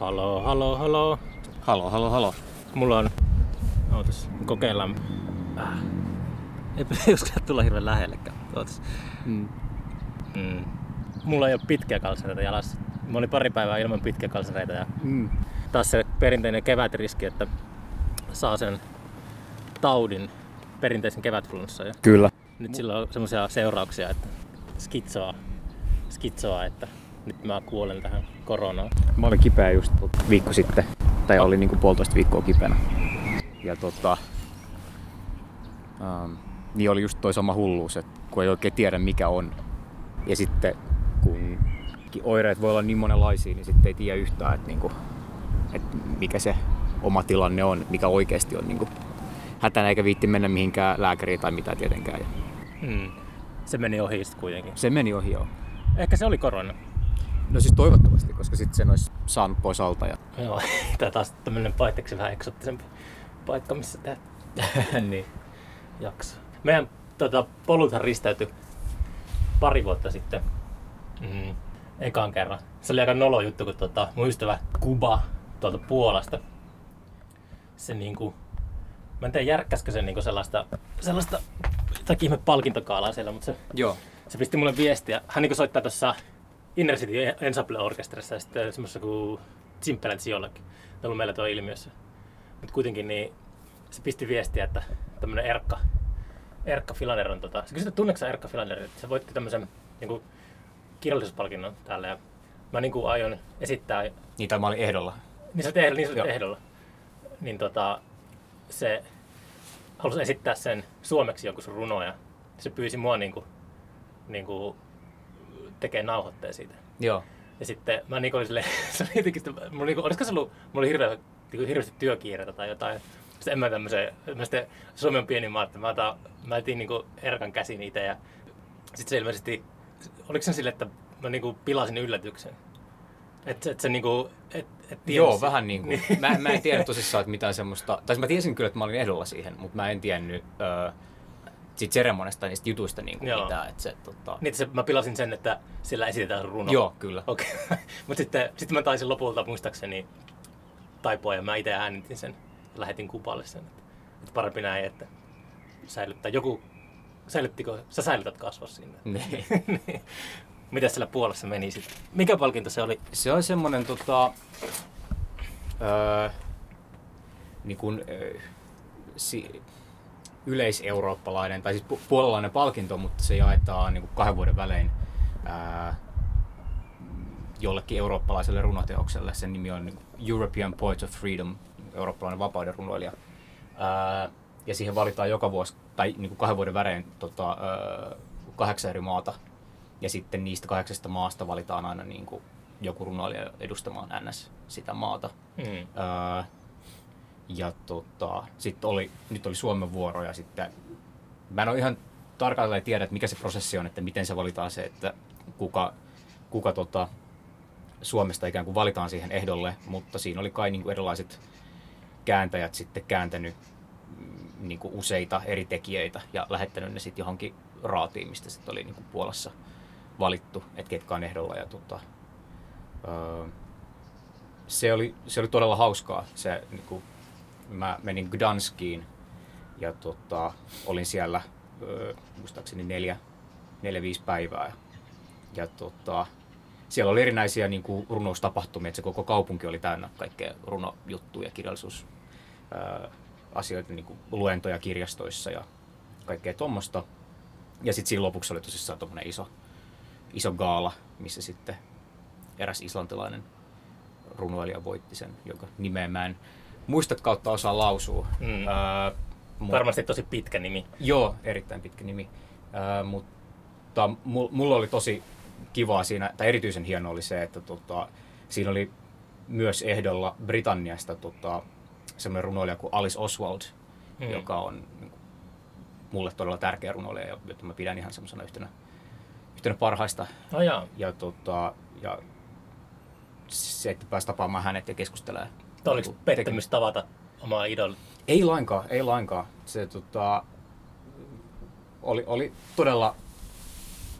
Halo, halo, halo. Halo, halo, halo. Mulla on... Ootas, kokeillaan. Äh. Eipä uskalla tulla hirveän lähellekään. Ootas. Mm. Mm. Mulla ei ole pitkiä kalsareita jalassa. Mä olin pari päivää ilman pitkiä kalsareita ja Mm. taas se perinteinen kevätriski, että saa sen taudin, perinteisen kevätflunssan. Ja Kyllä. nyt sillä on semmoisia seurauksia, että skitsoa, skitsoa, että nyt mä kuolen tähän koronaan. Mä olin kipeä just viikko sitten, tai oli niinku puolitoista viikkoa kipeänä. Ja tota, ähm, niin oli just toi sama hulluus, että kun ei oikein tiedä mikä on. Ja sitten kun oireet voi olla niin monenlaisia, niin sitten ei tiedä yhtään, että, niinku, että mikä se oma tilanne on, mikä oikeasti on niinku hätänä eikä viitti mennä mihinkään lääkäriin tai mitään tietenkään. Ja Mm. Se meni ohi sitten kuitenkin. se meni ohi joo. Ehkä se oli korona. No siis toivottavasti, koska sitten sen olisi saanut pois alta. Ja... Joo, tää taas tämmönen paitteeksi vähän eksottisempi paikka, missä tää niin. jakso. Meidän tota, poluthan risteytyi pari vuotta sitten. Mm, ekan kerran. Se oli aika nolo juttu, kun tota, mun ystävä Kuba tuolta Puolasta. Se niinku, mä en tiedä järkkäskö se niinku sellaista, sellaista jotakin ihme palkintokaalaa siellä, mutta se, Joo. se pisti mulle viestiä. Hän niinku soittaa tuossa Inner City Ensemble Orkestrassa ja sitten semmoisessa kuin Simpelän jollekin. Ne on ollut meillä tuo ilmiössä. Mutta kuitenkin niin se pisti viestiä, että tämmönen Erkka, Erkka Filander on tota... Se kysyi, että tunneeko sä Erkka Filander? Että se voitti tämmöisen niin kirjallisuuspalkinnon täällä ja mä niin kuin aion esittää Niin, tai mä olin ehdolla. niin sä olet ehdolla, niin sä ehdolla. Niin tota, se halusi esittää sen suomeksi jonkun sun runoja. Se pyysi mua niinku, niinku tekee nauhoitteen siitä. Joo. Ja sitten mä niinku olin silleen, se oli jotenkin, mulla niinku, olisiko se ollut, mulla oli hirveä, niinku hirveästi työkiireitä tai jotain. Sitten en mä tämmöiseen, mä sitten, Suomi on pieni maa, että mä, otan, mä etin niinku Erkan käsin itse ja sitten se ilmeisesti, oliko se sille, että mä niinku pilasin yllätyksen. Että et se niinku, et, et tiennyt Joo, vähän niin kuin. Mä, mä en tiedä tosissaan, että mitään semmoista... Tai siis mä tiesin kyllä, että mä olin ehdolla siihen, mutta mä en tiennyt öö, siitä seremonista niistä jutuista niin kuin mitään. Että se, tota... Niin, se, mä pilasin sen, että sillä esitetään runo. Joo, kyllä. Okei. Okay. Mutta sitten, sitten mä taisin lopulta muistaakseni taipua ja mä itse äänitin sen ja lähetin kupalle sen. Että, että parempi näin, että säilyttää joku... Säilyttikö, sä säilytät kasvos sinne. Niin. Niin. Mitä siellä puolessa meni sitten? Mikä palkinto se oli? Se on semmoinen tota, öö, niin kuin, öö, si, yleiseurooppalainen, tai siis pu- puolalainen palkinto, mutta se jaetaan niin kuin kahden vuoden välein ää, jollekin eurooppalaiselle runoteokselle. Sen nimi on niin kuin European Poet of Freedom, eurooppalainen vapauden runoilija. Ää, ja siihen valitaan joka vuosi, tai niin kuin kahden vuoden välein tota, öö, kahdeksan eri maata. Ja sitten niistä kahdeksasta maasta valitaan aina niin kuin joku runoilija edustamaan NS sitä maata. Mm. Öö, ja tota, sitten oli, nyt oli Suomen vuoro ja sitten mä en ole ihan tarkalleen tiedä, että mikä se prosessi on, että miten se valitaan se, että kuka, kuka tota, Suomesta ikään kuin valitaan siihen ehdolle, mutta siinä oli kai niin kuin erilaiset kääntäjät sitten kääntänyt mm, niin kuin useita eri tekijöitä ja lähettänyt ne sitten johonkin raatiin, mistä sitten oli niin kuin Puolassa valittu, että ketkä on ehdolla. Ja tota, öö, se, oli, se oli todella hauskaa. Se, niin kuin, mä menin Gdanskiin ja tota, olin siellä muistaakseni neljä, neljä, viisi päivää. Ja tota, siellä oli erinäisiä niin kuin, runoustapahtumia, että se koko kaupunki oli täynnä kaikkea runojuttuja, kirjallisuus, asioita, niin kuin luentoja kirjastoissa ja kaikkea tuommoista. Ja sitten siinä lopuksi oli tosissaan tuommoinen iso, iso gaala, missä sitten eräs islantilainen runoilija voitti sen, jonka nimeä mä en muista kautta osaa lausua. Mm. Öö, mut- Varmasti tosi pitkä nimi. Joo, erittäin pitkä nimi. Öö, mutta mul- mulla oli tosi kivaa siinä, tai erityisen hieno oli se, että tota, siinä oli myös ehdolla Britanniasta tota, semmoinen runoilija kuin Alice Oswald, Mm. mm. joka on niin kuin, mulle todella tärkeä runoilija, jota mä pidän ihan semmoisena yhtenä, yhtenä parhaista. Oh, jaa. Ja, tota, ja se, että pääsi tapaamaan hänet ja keskustelemaan. Tämä oliko niinku pettymys tavata omaa idol? ei lainkaan, ei lainkaan. Se tota, oli, oli todella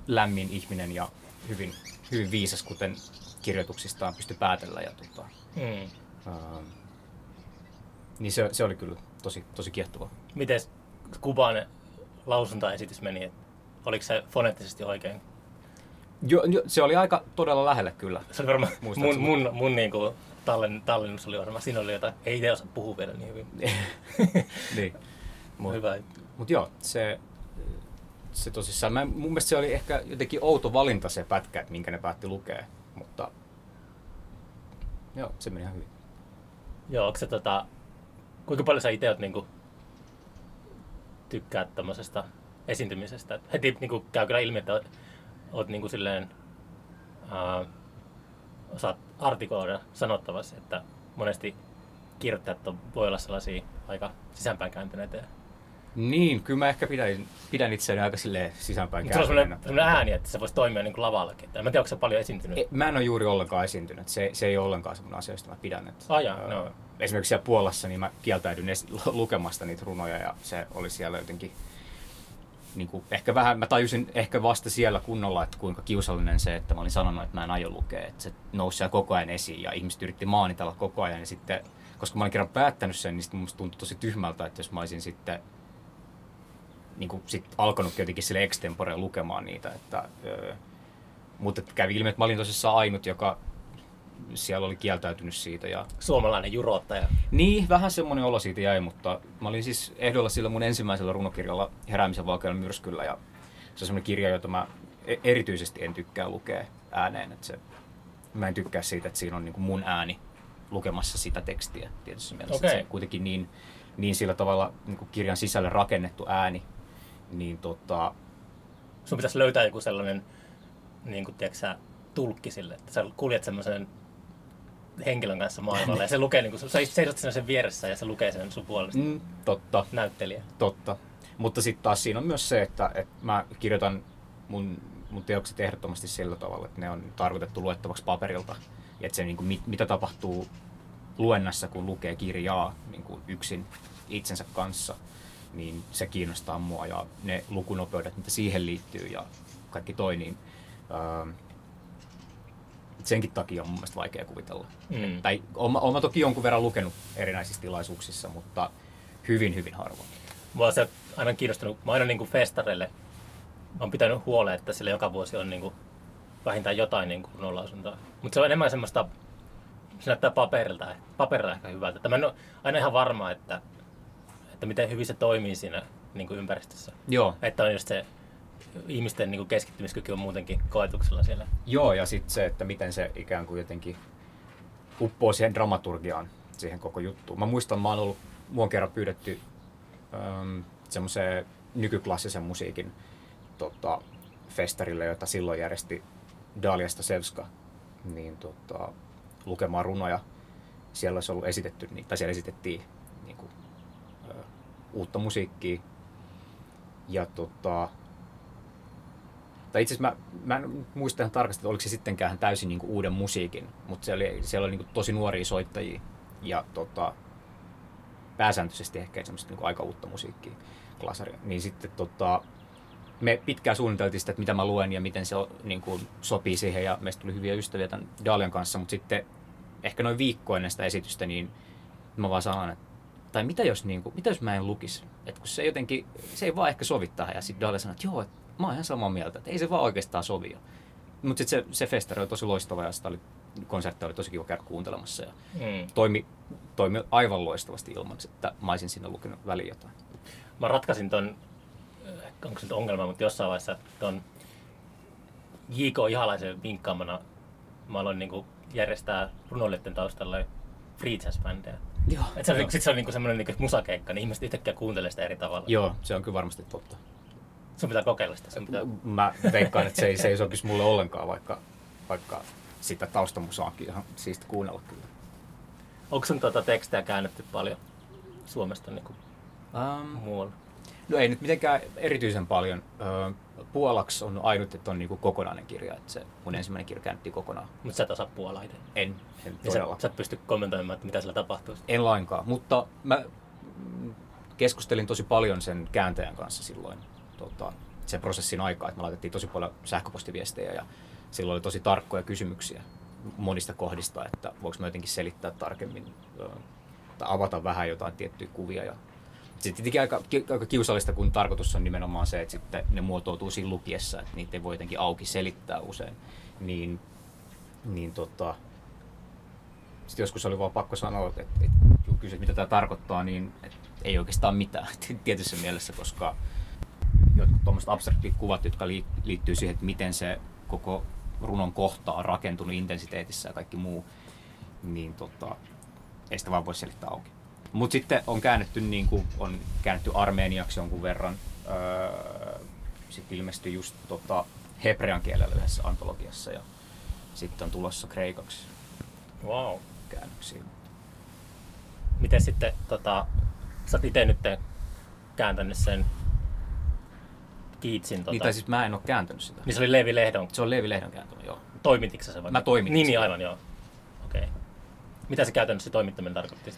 lämmin ihminen ja hyvin, hyvin viisas, kuten kirjoituksistaan pysty päätellä. Ja, tota, Mm. ää, niin se, se oli kyllä tosi, tosi kiehtova. Miten kuvan lausuntaesitys meni? Oliko se foneettisesti oikein? Jo, jo, se oli aika todella lähellä kyllä. Se oli varmaan mun, Muistaakseni. mun, mun niinku tallen, tallennus oli varmaan, siinä oli jotain, ei itse osaa puhua vielä niin hyvin. niin. Mut, Hyvä. Mut joo, se, se tosissaan, mä, mun mielestä se oli ehkä jotenkin outo valinta se pätkä, että minkä ne päätti lukea, mutta joo, se meni ihan hyvin. Joo, onko se tota, kuinka paljon sä itse oot niinku tykkää tämmöisestä esiintymisestä? Et Heti niinku käy kyllä ilmi, että oot, oot niinku silleen, ää, osaat artikoida sanottavasti, että monesti kirjoittajat on, voi olla sellaisia aika sisäänpäin kääntyneitä. Niin, kyllä mä ehkä pidän, pidän itseäni aika silleen sisäänpäin Mutta se on sellainen, ääni, että se voisi toimia niin kuin lavallakin. En mä tiedä, onko se paljon esiintynyt. E- Mä en ole juuri ollenkaan esiintynyt. Se, se ei ole ollenkaan semmoinen asia, josta mä pidän. Et, Ah, jaa, ää, no. Esimerkiksi siellä Puolassa niin mä kieltäydyn lukemasta niitä runoja ja se oli siellä jotenkin niin kuin, ehkä vähän, mä tajusin ehkä vasta siellä kunnolla, että kuinka kiusallinen se, että mä olin sanonut, että mä en aio lukea. Että se nousi siellä koko ajan esiin ja ihmiset yritti maanitella koko ajan. Ja sitten, koska mä olin kerran päättänyt sen, niin sitten musta tuntui tosi tyhmältä, että jos mä olisin sitten niin kuin sit alkanut jotenkin sille extemporeen lukemaan niitä. Että, öö, mutta kävi ilmi, että mä olin tosissaan ainut, joka siellä oli kieltäytynyt siitä. Ja... Suomalainen jurottaja. Niin, vähän semmoinen olo siitä jäi, mutta mä olin siis ehdolla sillä mun ensimmäisellä runokirjalla Heräämisen valkealla myrskyllä. Ja se on semmoinen kirja, jota mä e- erityisesti en tykkää lukea ääneen. Että se, mä en tykkää siitä, että siinä on niin kuin mun ääni lukemassa sitä tekstiä tietyssä mielessä. Että se kuitenkin niin, niin sillä tavalla niin kuin kirjan sisälle rakennettu ääni, niin tota, Sun pitäisi löytää joku sellainen, niin kuin, tiedätkö, tulkki sille, että sä kuljet semmoisen henkilön kanssa maailmalla ja se lukee, niin kuin, sä seisot siinä sen vieressä ja se lukee sen sun puolesta. mm, totta, Näyttelijä. Totta. Mutta sitten taas siinä on myös se, että, että mä kirjoitan mun, mun teokset ehdottomasti sillä tavalla, että ne on tarkoitettu luettavaksi paperilta. Ja että se, niin kuin, mit, mitä tapahtuu luennassa, kun lukee kirjaa niin kuin yksin itsensä kanssa, niin se kiinnostaa mua. Ja ne lukunopeudet, mitä siihen liittyy ja kaikki toi, niin ää, senkin takia on mun mielestä vaikea kuvitella. Mm. Tai olen, toki jonkun verran lukenut erinäisissä tilaisuuksissa, mutta hyvin, hyvin harvoin. Mua on se aina kiinnostanut, mä aina niin kuin festareille oon pitänyt huolen, että sillä joka vuosi on niin kuin vähintään jotain niin kuin runolausuntaa. Mutta se on enemmän semmoista, se näyttää paperilta, paperilla ehkä hyvältä. Että mä en ole aina ihan varma, että, että miten hyvin se toimii siinä niin kuin ympäristössä. Joo, Että on just se ihmisten niin kuin keskittymiskyky on muutenkin koetuksella siellä. Joo, ja sitten se, että miten se ikään kuin jotenkin uppoo siihen dramaturgiaan, siihen koko juttuun. Mä muistan, mä oon ollut, mua on kerran pyydetty ähm, semmoiseen nykyklassisen musiikin tota, festarille, jota silloin järjesti Dalia Stasevska, niin tota, lukemaan runoja. Siellä olisi ollut esitetty, tai siellä esitettiin niin kuin, uutta musiikkia. Ja tota, tai itse asiassa mä, mä en muista ihan tarkasti, että oliko se sittenkään täysin niin uuden musiikin, mutta siellä oli, siellä oli niin tosi nuoria soittajia ja tota, pääsääntöisesti ehkä semmoista niin aika uutta musiikkia, klasaria. Niin sitten tota, me pitkään suunniteltiin sitä, että mitä mä luen ja miten se niin kuin, sopii siihen ja meistä tuli hyviä ystäviä tämän Dalian kanssa, mutta sitten ehkä noin viikko ennen sitä esitystä, niin mä vaan sanon, että tai mitä jos, niin kuin, mitä jos mä en lukisi? Että kun se jotenkin, se ei vaan ehkä sovi tähän. Ja sitten Dalia sanoi, että joo, mä oon ihan samaa mieltä, että ei se vaan oikeastaan sovi. Mutta sitten se, se festari oli tosi loistava ja sitä oli, konsertti oli tosi kiva käydä kuuntelemassa. Ja Mm. toimi, toimi aivan loistavasti ilman, että mä olisin sinne lukenut väliin jotain. Mä ratkaisin ton, eh, onko se ongelma, mutta jossain vaiheessa ton J.K. Ihalaisen vinkkaamana mä aloin niinku järjestää runoilijoiden taustalle free jazz-bändejä. Joo, Et se on, sit se on niinku semmoinen niinku musakeikka, niin ihmiset yhtäkkiä kuuntelee sitä eri tavalla. joo, se on kyllä varmasti totta. Sun pitää kokeilla sitä. Sun pitää... Mä veikkaan, että se ei, se ei sopisi mulle ollenkaan, vaikka, vaikka sitä taustamusaakin ihan siisti kuunnella kyllä. Onko sun tuota tekstejä käännetty paljon Suomesta niinku Um, muualla? No ei nyt mitenkään erityisen paljon. Öö, Puolaksi on ainut, että on niinku kokonainen kirja. Että se mun ensimmäinen kirja käännettiin kokonaan. Mutta sä et osaa puolaa itse. En, en Niin sä, todella. sä et pysty kommentoimaan, että mitä siellä tapahtuu. En lainkaan, mutta mä keskustelin tosi paljon sen kääntäjän kanssa silloin tota, sen prosessin aikaa, että me laitettiin tosi paljon sähköpostiviestejä ja silloin oli tosi tarkkoja kysymyksiä. monista kohdista, että voiko mä jotenkin selittää tarkemmin tai avata vähän jotain tiettyjä kuvia. Ja sitten tietenkin aika, aika kiusallista, kun tarkoitus on nimenomaan se, että sitten ne muotoutuu siinä lukiessa, että niitä ei voi jotenkin auki selittää usein. Niin, niin tota, sitten joskus oli vaan pakko sanoa, että, että, kysyt, mitä tämä tarkoittaa, niin että ei oikeastaan mitään tietyssä mielessä, koska jotkut tuommoiset abstraktit kuvat, jotka liittyy siihen, että miten se koko runon kohta on rakentunut intensiteetissä ja kaikki muu, niin tota, ei sitä vaan voi selittää auki. Mutta sitten on käännetty, niin kuin, on käännetty armeeniaksi jonkun verran. Öö, sitten ilmestyi just tota, hebrean kielellä yhdessä antologiassa ja sitten on tulossa kreikaksi wow. käännöksiä. Miten sitten, tota, sä oot itse nyt kääntänyt sen Kiitsin. Tota... Niin, tai siis mä en ole kääntänyt sitä. Niin se oli Levi Lehdon. Se on Levi Lehdon kääntänyt, joo. Toimititko se vai? Mä toimitin Niin, niin aivan, joo. Okei. Okay. Mitä se käytännössä toimittaminen tarkoitti?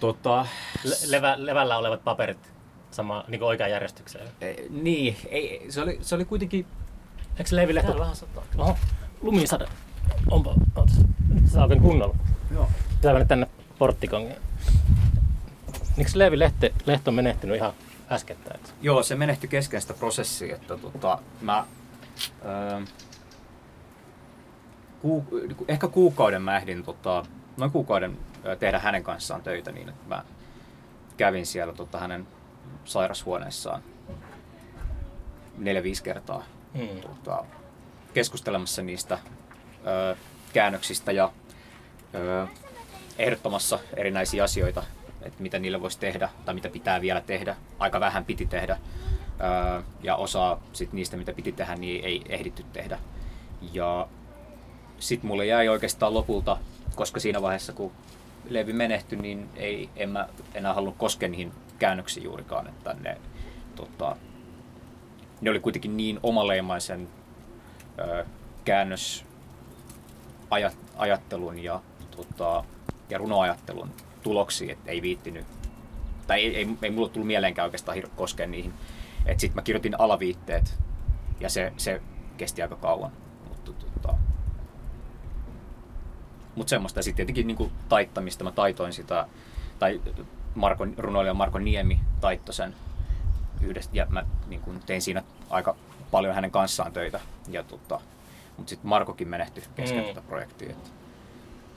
Tota... Le- levä, levällä olevat paperit sama, niin oikeaan järjestykseen? Ei, niin, ei, se, oli, se oli kuitenkin... Eikö se Levi Lehto? Täällä vähän sataa. Oho, lumisade. Onpa, ootas. Nyt saa oikein kunnolla. Joo. Pitää mennä tänne porttikongiin. Eikö Levi Lehte, Lehto on menehtynyt ihan äskettäin? Joo, se menehtyi kesken sitä prosessia, että tota, mä... Öö, ku, ehkä kuukauden mä ehdin, tota, noin kuukauden tehdä hänen kanssaan töitä niin, että mä kävin siellä tota, hänen sairashuoneessaan neljä-viisi kertaa hmm. tota, keskustelemassa niistä ö, käännöksistä ja ö, ehdottamassa erinäisiä asioita, että mitä niille voisi tehdä tai mitä pitää vielä tehdä. Aika vähän piti tehdä ja osa sit niistä, mitä piti tehdä, niin ei ehditty tehdä. Ja sitten mulle jäi oikeastaan lopulta, koska siinä vaiheessa kun Levi menehtyi, niin ei, en mä enää halunnut koskea niihin käännöksiin juurikaan, että ne, tota, ne oli kuitenkin niin omaleimaisen ö, käännösajattelun ja, tota, ja runoajattelun tuloksia, että ei viittinyt, tai ei, ei, ei mulle tullut mieleenkään oikeastaan koskea niihin. Sitten mä kirjoitin alaviitteet ja se, se kesti aika kauan. Mutta tota, mutta semmoista sitten tietenkin niin taittamista, mä taitoin sitä, tai Marko, runoilija Marko Niemi taittoi sen yhdessä, ja mä niin kuin tein siinä aika paljon hänen kanssaan töitä. Ja, tota, mutta sitten Markokin menehtyi kesken mm. tätä projektia. Että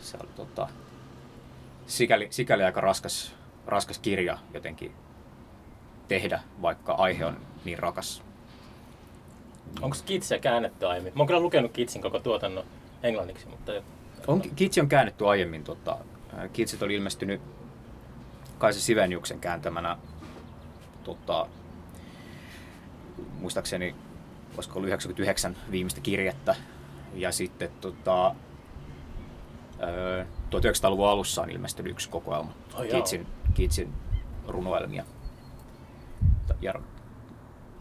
se oli tota, sikäli, sikäli aika raskas, raskas kirja jotenkin tehdä, vaikka aihe on niin rakas. Onko Kitsiä käännetty aiemmin? Mä oon kyllä lukenut Kitsin koko tuotannon englanniksi, mutta on, Kitsi on käännetty aiemmin. Tota, Kitsit oli ilmestynyt Kaisa Siveniuksen kääntämänä tota, muistaakseni olisiko ollut 99 viimeistä kirjettä. Ja sitten tota, 1900-luvun alussa on ilmestynyt yksi kokoelma oh, Kitsin, Kitsin runoelmia. Ja,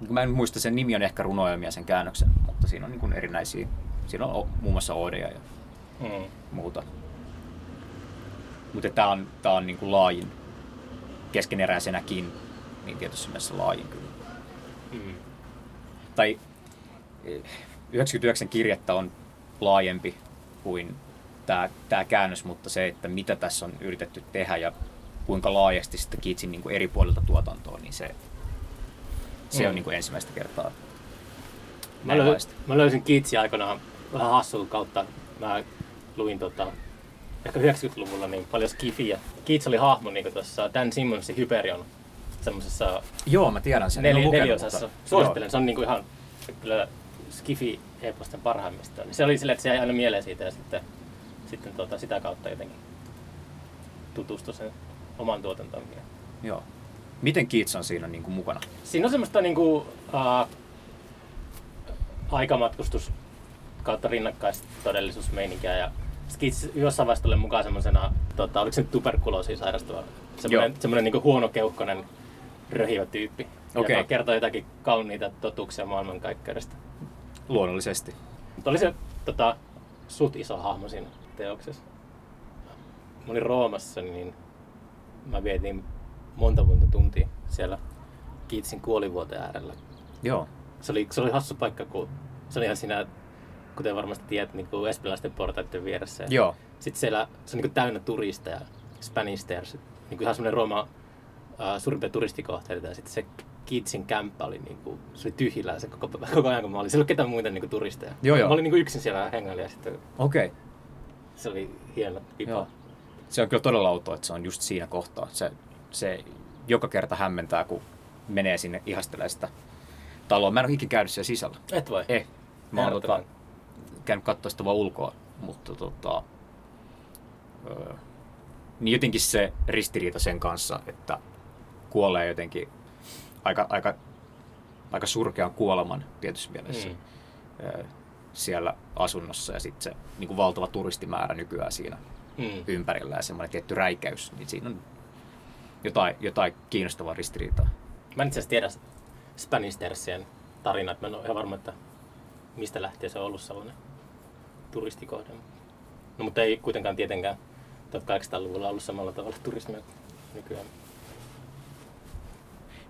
mä en muista sen nimi on ehkä runoelmia sen käännöksen, mutta siinä on niin erinäisiä, siinä on muun muassa odeja ja mm. muuta. Mutta tämä on, tää on niinku laajin, keskeneräisenäkin, niin tietysti mielessä laajin kyllä. Mm. Tai 99 eh, kirjettä on laajempi kuin tämä, tämä käännös, mutta se, että mitä tässä on yritetty tehdä ja kuinka laajasti sitä Kiitsin niin eri puolilta tuotantoa, niin se, se mm. on niin kuin ensimmäistä kertaa. Mä, löy, mä löysin Kiitsi aikanaan vähän hassulta kautta. Mä luin tota, ehkä 90-luvulla niin paljon skifiä. Keats oli hahmo niin tuossa Dan Simmonsin Hyperion semmoisessa Joo, mä tiedän sen. Nel- neliosassa. Suosittelen, se on niin kuin ihan kyllä skifi eposten parhaimmista. Se oli silleen, että se jäi aina mieleen siitä ja sitten, sitten tota, sitä kautta jotenkin tutustui sen oman tuotantoon. Joo. Miten Keats on siinä niin kuin mukana? Siinä on semmoista niin kuin, uh, aikamatkustus kautta rinnakkaista todellisuusmeininkiä ja Skits jossain vaiheessa tuli mukaan semmoisena, tota, oliko se nyt tuberkuloosia sairastava, semmoinen, semmoinen niin huono keuhkonen röhivä tyyppi, okay. joka kertoo jotakin kauniita totuuksia maailmankaikkeudesta. Luonnollisesti. Mutta oli se tota, suht iso hahmo siinä teoksessa. Mä olin Roomassa, niin mä vietin monta monta tuntia siellä Kiitsin kuolivuoteen äärellä. Joo. Se oli, se oli hassu paikka, kun se oli ihan siinä kuten varmasti tiedät, niin kuin espanjalaisten portaiden vieressä. Joo. Sitten siellä se on niin kuin täynnä turisteja, Spanish Stairs, niin kuin ihan semmoinen Roma uh, suurimpia turistikohteita. Ja sitten se Kitsin kämppä oli, niin kuin, se oli tyhjillä se koko, koko ajan, kun mä olin. Siellä ei ollut ketään muita niin kuin turisteja. Joo, joo. Mä olin niin kuin yksin siellä hengailla ja sitten Okei. Okay. Se oli hieno pipa. Joo. Se on kyllä todella outoa, että se on just siinä kohtaa. Se, se joka kerta hämmentää, kun menee sinne ihastelee sitä taloa. Mä en ole ikinä käynyt siellä sisällä. Et vai? Ei. Mä oon tota, käynyt katsoa sitä vaan ulkoa, mutta tota, öö, niin jotenkin se ristiriita sen kanssa, että kuolee jotenkin aika, aika, aika surkean kuoleman tietyssä mielessä Mm. öö, siellä asunnossa ja sitten se niin kuin valtava turistimäärä nykyään siinä Mm. ympärillä ja semmoinen tietty räikäys, niin siinä on jotain, jotain kiinnostavaa ristiriitaa. Mä en itse asiassa tiedä tarinaa, että mä en ole ihan varma, että mistä lähtien se on ollut sellainen turistikohde. No mutta ei kuitenkaan tietenkään 1800-luvulla ollut samalla tavalla turismia kuin nykyään.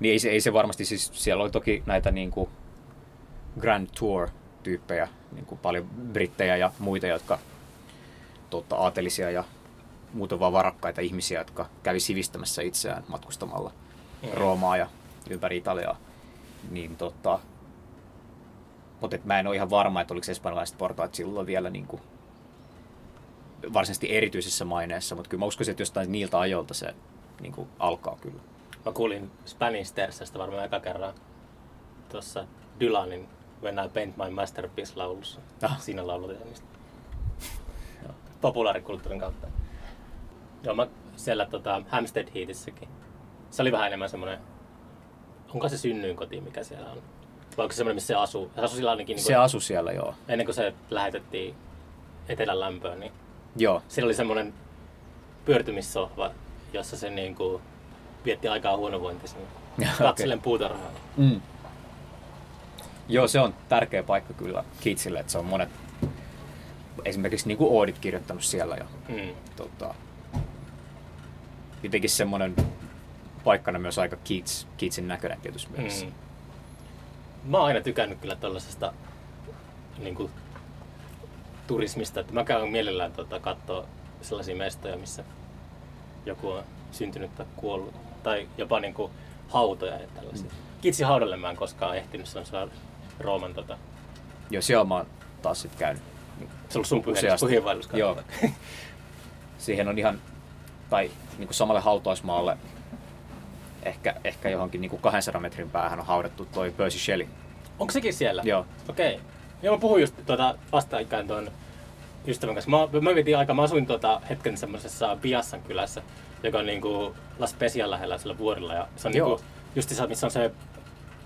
Niin ei se, ei se varmasti, siis siellä oli toki näitä niin kuin Grand Tour-tyyppejä, niin kuin paljon brittejä ja muita, jotka tota, aatelisia ja muuten vaan varakkaita ihmisiä, jotka kävi sivistämässä itseään matkustamalla Mm. Roomaa ja ympäri Italiaa. Niin tota, mutta mä en ole ihan varma, että oliko espanjalaiset portaat silloin vielä niin kuin, varsinaisesti erityisessä maineessa, mutta kyllä mä uskoisin, että jostain niiltä ajoilta se niin kuin, alkaa kyllä. Mä kuulin Spanish Stairsista varmaan eka kerran tuossa Dylanin When I Paint My Masterpiece-laulussa. Ah. Siinä laulutetaan niistä. Populaarikulttuurin kautta. Joo, mä siellä tota, Hampstead Heatissäkin. Se oli vähän enemmän semmoinen, onko se synnyinkoti, mikä siellä on? Vai onko se semmoinen, missä se asuu? Se asui sillä ainakin, niin Se kuin, asui siellä, joo. ennen kuin se lähetettiin etelän lämpöön, niin Joo, siellä oli semmoinen pyörtymissohva, jossa se niin kuin, vietti aikaa huonovointisena. Katselen puutarhaa. Mm. Joo, se on tärkeä paikka kyllä Keatsille, että se on monet esimerkiksi niin kuin Oodit kirjoittanut siellä ja Mm. tota, jotenkin semmoinen paikkana myös aika Keats, Keatsin näköinen tietysti mielessä. Mm. Mä oon aina tykännyt kyllä tuollaisesta niin kuin, turismista, että mä käyn mielellään tota, katsoa sellaisia mestoja, missä joku on syntynyt tai kuollut, tai jopa niin kuin, hautoja ja tällaisia. Mm. Kitsin haudalle mä en koskaan ehtinyt, se on Rooman, tota, Joo, siellä mä oon taas sitten käynyt. se on sun Useasti. pyhiinvaellus. Joo. Siihen on ihan, tai niin kuin samalle hautausmaalle, ehkä, ehkä johonkin niin kuin 200 metrin päähän on haudattu toi Percy Shelley. Onko sekin siellä? Joo. Okei. Joo, mä puhuin just tuota vastaan tuon ystävän kanssa. Mä, mä vietin aika, mä asuin tuota hetken semmoisessa Piassan kylässä, joka on niinku La Specian lähellä sillä vuorilla. Ja se on Joo. niinku, just se, missä on se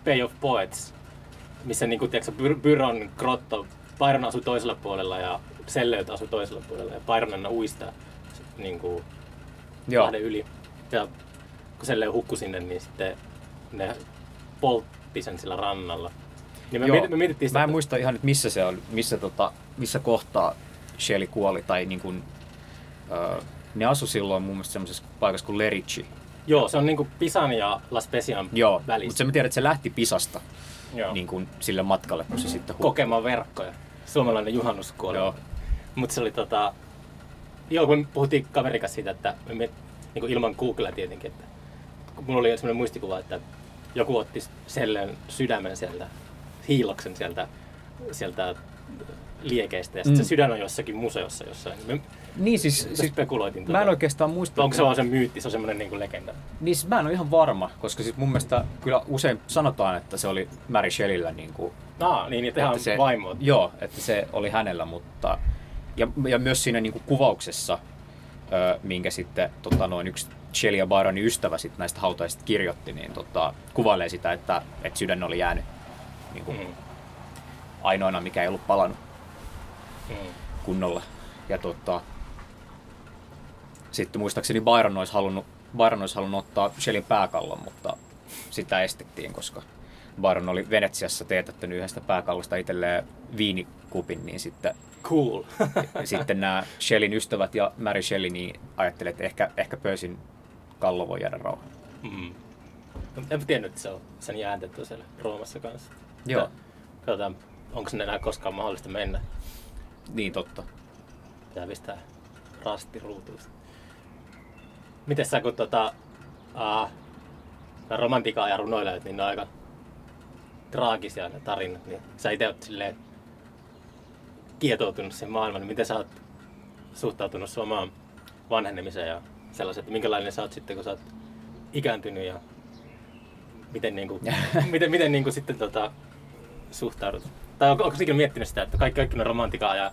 Bay of Poets, missä niinku, tiedätkö, Byr- Byron grotto, Byron asui toisella puolella ja Selleut asui toisella puolella ja Byron aina uistaa niinku, Joo. lahden yli. Ja kun Selleut hukkui sinne, niin sitten ne poltti sen sillä rannalla. Niin me, Joo. miet, me mietittiin sitä, Mä en muista ihan nyt missä se on, missä, tota, missä kohtaa Shelley kuoli, tai niin kuin, öö, ne asu silloin mun mielestä semmoisessa paikassa kuin Lerici. Joo, se on niinku Pisan ja La Specian Joo, välissä. mutta se mä tiedän, että se lähti Pisasta Joo. niin kuin sille matkalle, kun se sitten hukkui. Kokemaan verkkoja. Suomalainen juhannuskuolema. Joo. Mutta se oli tota... Joo, kun puhuttiin kaverin kanssa siitä, että me niin kuin ilman Googlea tietenkin, että mulla oli sellainen muistikuva, että joku otti Sellen sydämen sieltä, hiiloksen sieltä, sieltä liekeistä ja sitten Mm. se sydän on jossakin museossa jossain. Me, Niin siis, siis siis spekuloitiin. mä en oikeastaan muista. Onko se vaan se myytti, se on semmoinen niin legenda. Niin siis mä en ole ihan varma, koska siis mun mielestä kyllä usein sanotaan, että se oli Mary Shelleyllä niin kuin, Aa, niin, että ihan että se, vaimo. Joo, että se oli hänellä, mutta ja, ja myös siinä niin kuin kuvauksessa, ö, minkä sitten tota, noin yksi Shelley ja Byronin ystävä sit näistä hautaista kirjoitti, niin tota, kuvailee sitä, että, että sydän oli jäänyt niin kuin, Mm. ainoana, mikä ei ollut palannut Mm. kunnolla. Ja tota, sitten muistaakseni Byron olisi halunnut, Byron olisi halunnut ottaa Shelleyn pääkallon, mutta sitä estettiin, koska Byron oli Venetsiassa teetättänyt yhdestä pääkallosta itselleen viinikupin, niin sitten, Cool. sitten nämä Shelleyn ystävät ja Mary Shelley niin ajattelivat, että ehkä, ehkä Percyn kallo voi jäädä rauhaan. Mm. En tiennyt, että se on sen jääntetty siellä Roomassa kanssa. Joo. Katsotaan, onko sinne enää koskaan mahdollista mennä. Niin totta. Pitää pistää rasti ruutuista. Miten sä kun tota, uh, romantiikan ja runoilijat, niin ne on aika traagisia ne tarinat, niin sä itse oot silleen kietoutunut sen maailman, niin miten sä oot suhtautunut sun omaan vanhenemiseen ja sellaiset, että minkälainen sä oot sitten, kun sä oot ikääntynyt ja miten, niinku, miten, miten niinku sitten tota, suhtaudut? Tai onko, onko ikinä miettinyt sitä, että kaikki, kaikki ne romantikaa ja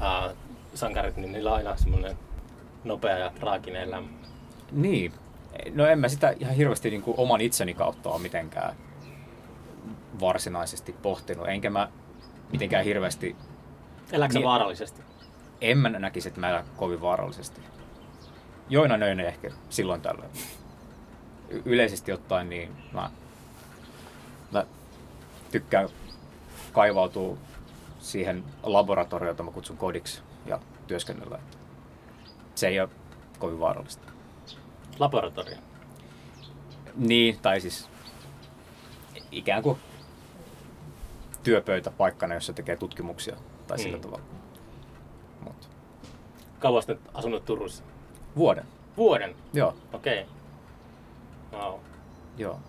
ää, sankarit, niin niillä on aina semmoinen nopea ja traaginen elämä. Niin. No en mä sitä ihan hirveästi niin kuin oman itseni kautta ole mitenkään varsinaisesti pohtinut. Enkä mä mitenkään hirveästi... Eläksä Niin- vaarallisesti? En mä näkisi, että mä elän kovin vaarallisesti. Joina nöinä ehkä silloin tällöin. Y- yleisesti ottaen niin mä, mä tykkään kaivautua siihen laboratorioon, jota mä kutsun kodiksi ja työskennellä. Se ei ole kovin vaarallista. Laboratorio. Niin, tai siis ikään kuin työpöytä paikkana, jossa tekee tutkimuksia tai sillä Mm. tavalla. Mut. Kauan olet asunut Turussa? Vuoden. Vuoden? Joo, Okei. Okay. Wow. joo.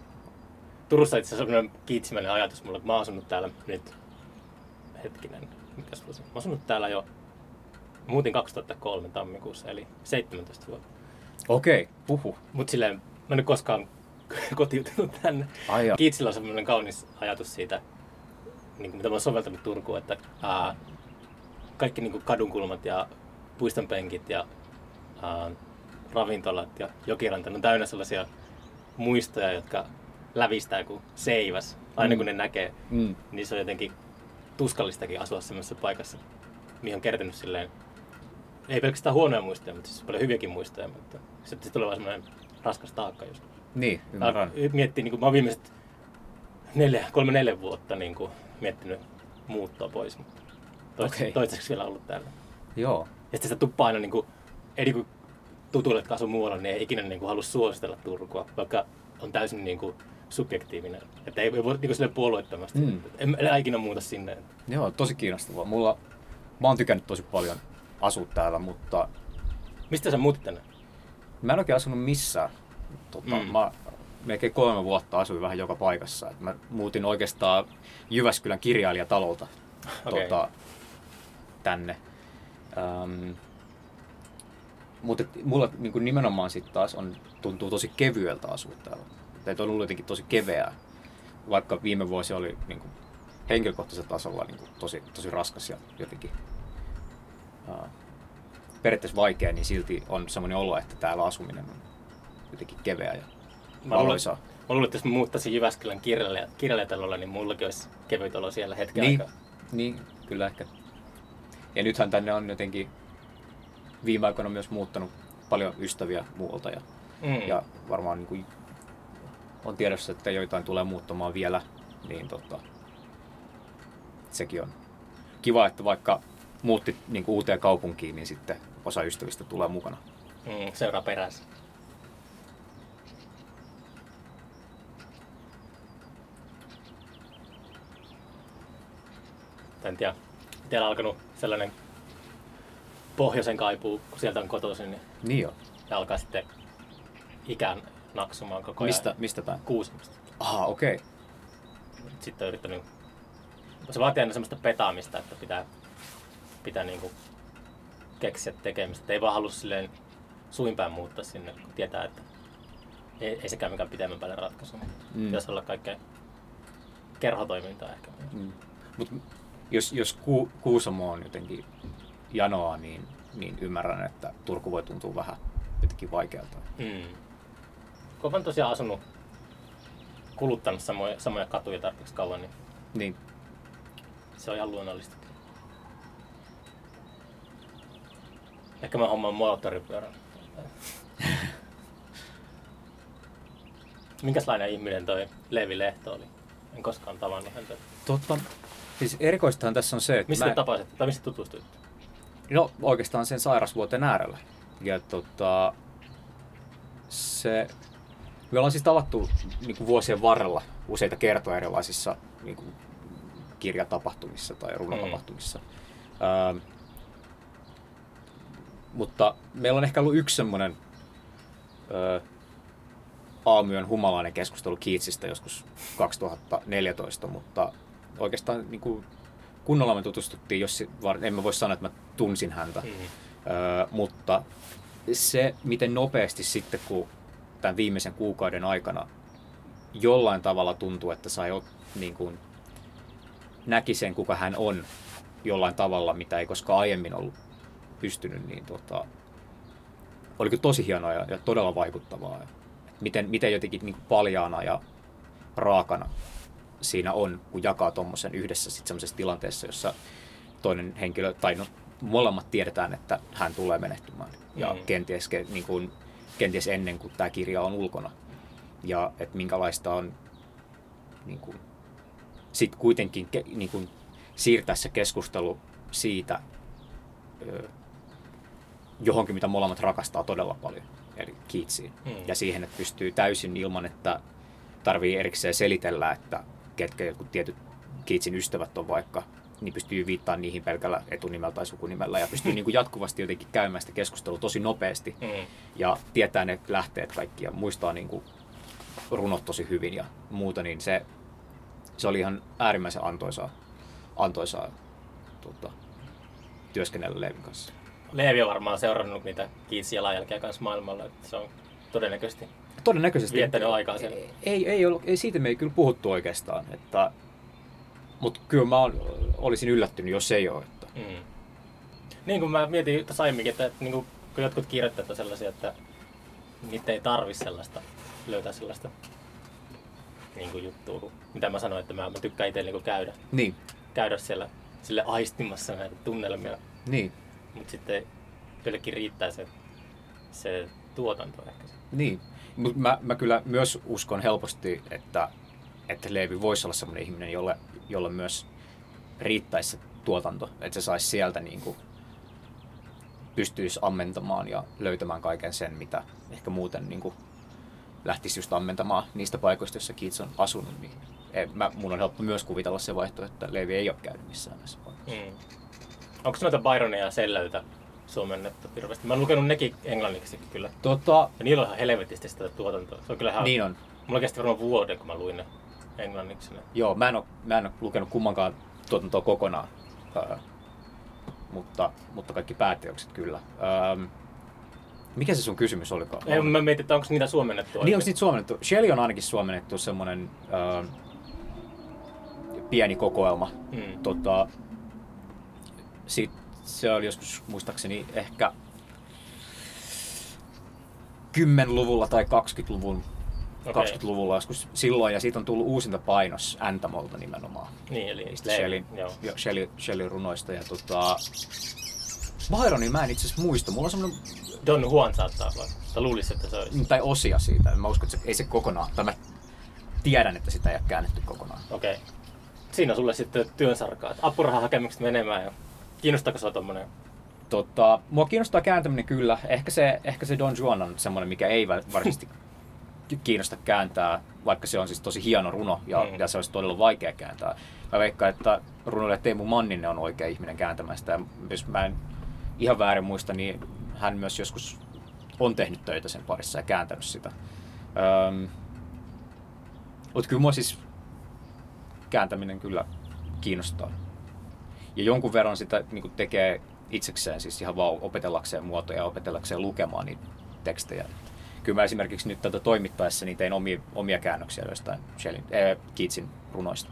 Turussa itse asiassa sellainen kiitsimäinen ajatus mulle, että mä oon asunut täällä nyt, hetkinen, mikä vuosi? Mä oon asunut täällä jo, muutin 2003 tammikuussa, eli 17 vuotta. Okei, puhu. Mut silleen, mä en ole koskaan kotiutunut tänne. Ai. Kiitsillä on semmoinen kaunis ajatus siitä, niin kuin mitä mä oon soveltanut Turkuun, että ää, kaikki niin kuin kadunkulmat ja puistonpenkit ja ää, ravintolat ja jokiranta on täynnä sellaisia muistoja, jotka lävistää kuin seiväs. Aina Mm. kun ne näkee, Mm. niin se on jotenkin tuskallistakin asua semmoisessa paikassa, mihin on kertynyt silleen, ei pelkästään huonoja muistoja, mutta siis paljon hyviäkin muistoja, mutta sitten tulee vaan semmoinen raskas taakka joskus. Niin, ymmärrän. Mä miettii, niin kuin, mä oon viimeiset neljä, kolme neljä vuotta niin kuin, miettinyt muuttoa pois, mutta toistaiseksi, Okei. toistaiseksi vielä ollut täällä. Joo. Ja sitten se tuppaa aina niin kuin, ei niin kuin tutuille, jotka asuu muualla, niin ei ikinä niin kuin, halua suositella Turkua, vaikka on täysin niin kuin, subjektiivinen. Että ei, ei voi niin kuin, puolueettomasti. Mm. En, en ikinä muuta sinne. Joo, tosi kiinnostavaa. Mulla, mä oon tykännyt tosi paljon asua täällä, mutta Mistä sä muutit tänne? mä en oikein asunut missään. Tota, Mm. Mä melkein kolme vuotta asuin vähän joka paikassa. Et mä muutin oikeastaan Jyväskylän kirjailijatalolta Okei. tota, tänne. Ähm, mutta mulla niin nimenomaan sitten taas on, tuntuu tosi kevyeltä asua täällä. Tai on ollut jotenkin tosi keveää, vaikka viime vuosi oli niin kuin, henkilökohtaisella tasolla niin kuin, tosi, tosi raskas ja jotenkin äh, periaatteessa vaikea, niin silti on semmoinen olo, että täällä asuminen on jotenkin keveä ja valoisaa. mä luulen, että jos mä muuttaisin Jyväskylän kirjailija- kirjailijatalolla, niin mullakin olisi kevyt olo siellä hetken Niin, aikaa. niin, kyllä ehkä. Ja nythän tänne on jotenkin viime aikoina myös muuttanut paljon ystäviä muualta ja, Mm. ja varmaan niin kuin on tiedossa, että joitain tulee muuttamaan vielä, niin tota, sekin on kiva, että vaikka muutti niin kuin uuteen kaupunkiin, niin sitten osa ystävistä tulee mukana. Mm, seuraa perässä. En tiedä. Teillä on alkanut sellainen pohjoisen kaipuu, kun sieltä on kotoisin, niin Niin joo. ja alkaa sitten ikään naksumaan koko ajan. Mistä, mistä päin? Kuusamosta. Aha, okei. Okay. Sitten on yrittänyt... Se vaatii aina semmoista petaamista, että pitää, pitää niinku keksiä tekemistä. Et ei vaan halua silleen suinpäin muuttaa sinne, kun tietää, että ei, ei sekään mikään pitemmän päälle ratkaisu. Mm. Pitäisi olla kaikkea kerhotoimintaa ehkä. Mm. Mut jos, jos Ku, Kuusamo on jotenkin janoa, niin, niin ymmärrän, että Turku voi tuntua vähän jotenkin vaikealta. Mm. Kun tosiaan asunut, kuluttanut samoja, samoja katuja tarpeeksi kauan, niin Niin, se on ihan luonnollista. Ehkä mä hommaan moottoripyörän. Minkälainen ihminen toi Leevi Lehto oli? En koskaan tavannut häntä. totta. Siis erikoistahan tässä on se, että Mistä mä, te tapasitte tai mistä tutustuitte? no, oikeastaan sen sairasvuoten äärellä. Ja tota, se, me ollaan siis tavattu niin kuin vuosien varrella useita kertoja erilaisissa niin kuin, kirjatapahtumissa tai runotapahtumissa. Mm. mutta meillä on ehkä ollut yksi semmoinen aamuyön humalainen keskustelu Kiitsistä joskus 2014, mutta oikeastaan niin kuin, kunnolla me tutustuttiin, jos en mä voi sanoa, että mä tunsin häntä, mm. öö, mutta se, miten nopeasti sitten, kun tämän viimeisen kuukauden aikana jollain tavalla tuntuu, että sai niin kuin, näki sen, kuka hän on jollain tavalla, mitä ei koskaan aiemmin ollut pystynyt, niin tota, oli kyllä tosi hienoa ja, ja todella vaikuttavaa. Miten, miten jotenkin niin paljaana ja raakana siinä on, kun jakaa tuommoisen yhdessä sit sellaisessa tilanteessa, jossa toinen henkilö, tai no, molemmat tiedetään, että hän tulee menehtymään. Ja mm. kenties, niin kuin, kenties ennen kuin tämä kirja on ulkona. Ja että minkälaista on niin kuin, sit kuitenkin niin kuin, siirtää se keskustelu siitä ö, johonkin, mitä molemmat rakastaa todella paljon, eli Keatsiin. Mm. Ja siihen, että pystyy täysin ilman, että tarvii erikseen selitellä, että ketkä jotkut tietyt Keatsin ystävät on vaikka, niin pystyy viittaamaan niihin pelkällä etunimellä tai sukunimellä ja pystyy niin kuin jatkuvasti jotenkin käymään sitä keskustelua tosi nopeasti mm. ja tietää ne lähteet kaikki ja muistaa niin kuin runot tosi hyvin ja muuta, niin se, se oli ihan äärimmäisen antoisaa, antoisaa tuota, työskennellä Leevin kanssa. Leevi on varmaan seurannut niitä Keatsin jalanjälkeä kanssa maailmalla, että se on todennäköisesti todennäköisesti. Viettänyt aikaa siellä. Ei, ei, ollut, ei, siitä me ei kyllä puhuttu oikeastaan. Että, mutta kyllä mä olisin yllättynyt, jos ei ole. Että. Mm. Niin kuin mä mietin tässä aiemminkin, että niin kuin, kun jotkut kirjoittajat sellaisia, että niitä ei tarvi sellaista, löytää sellaista niin kuin juttua, mitä mä sanoin, että mä, mä tykkään itse niin käydä. Niin. Käydä siellä sille aistimassa näitä tunnelmia. Niin. Mutta sitten joillekin riittää se, se tuotanto ehkä. Niin. Mutta mä, mä kyllä myös uskon helposti, että, että Leevi voisi olla sellainen ihminen, jolle, jolle myös riittäisi se tuotanto, että se saisi sieltä niin kuin, pystyisi ammentamaan ja löytämään kaiken sen, mitä ehkä muuten niin kuin, lähtisi just ammentamaan niistä paikoista, joissa Keats on asunut. Niin ei, mä, mun on helppo myös kuvitella se vaihtoehto, että Leevi ei ole käynyt missään näissä paikoissa. Mm. Onko noita Byronia ja Selläytä suomennettu hirveästi. Mä oon lukenut nekin englanniksi kyllä. Tota... Ja niillä on ihan helvetisti sitä tuotantoa. Se on kyllä ihan... Niin on. Mulla kesti varmaan vuoden, kun mä luin ne englanniksi. Ne. Joo, mä en, ole, mä en ole lukenut kummankaan tuotantoa kokonaan. Uh, mutta, mutta kaikki pääteokset kyllä. Uh, mikä se sun kysymys olikaan? Ei, mä mietin, että onko niitä suomennettu Niin, onko niitä suomennettu? Shelley on ainakin suomennettu semmoinen uh, pieni kokoelma. Hmm. Tota, Sitten se oli joskus muistaakseni ehkä 10-luvulla tai 20-luvun okay. 20-luvulla joskus silloin, ja siitä on tullut uusinta painos Antamolta nimenomaan. Niin, eli Shelley, jo, Shelley, Shelley runoista. Ja tota, Byronin mä en itse asiassa muista. Mulla on semmoinen... Don Juan saattaa olla. Tai luulisi, että se olisi. Tai osia siitä. Mä uskon, että se, ei se kokonaan. Tai mä tiedän, että sitä ei ole käännetty kokonaan. Okei. Okay. Siinä sulle sitten työnsarkaa. Apurahahakemukset menemään ja Kiinnostaako sinua tuommoinen? Tota, mua kiinnostaa kääntäminen kyllä. Ehkä se, ehkä se Don Juan on semmoinen, mikä ei varsinaisesti kiinnosta kääntää, vaikka se on siis tosi hieno runo ja, mm. ja se olisi todella vaikea kääntää. Mä veikkaan, että runoille Teemu Manninen on oikea ihminen kääntämään sitä. Jos mä en ihan väärin muista, niin hän myös joskus on tehnyt töitä sen parissa ja kääntänyt sitä. Öm, mutta kyllä mua siis kääntäminen kyllä kiinnostaa ja jonkun verran sitä niin tekee itsekseen, siis ihan vaan opetellakseen muotoja ja opetellakseen lukemaan niitä tekstejä. Kyllä mä esimerkiksi nyt tätä toimittaessa niin tein omia, omia käännöksiä joistain Shelley, äh, Keatsin runoista.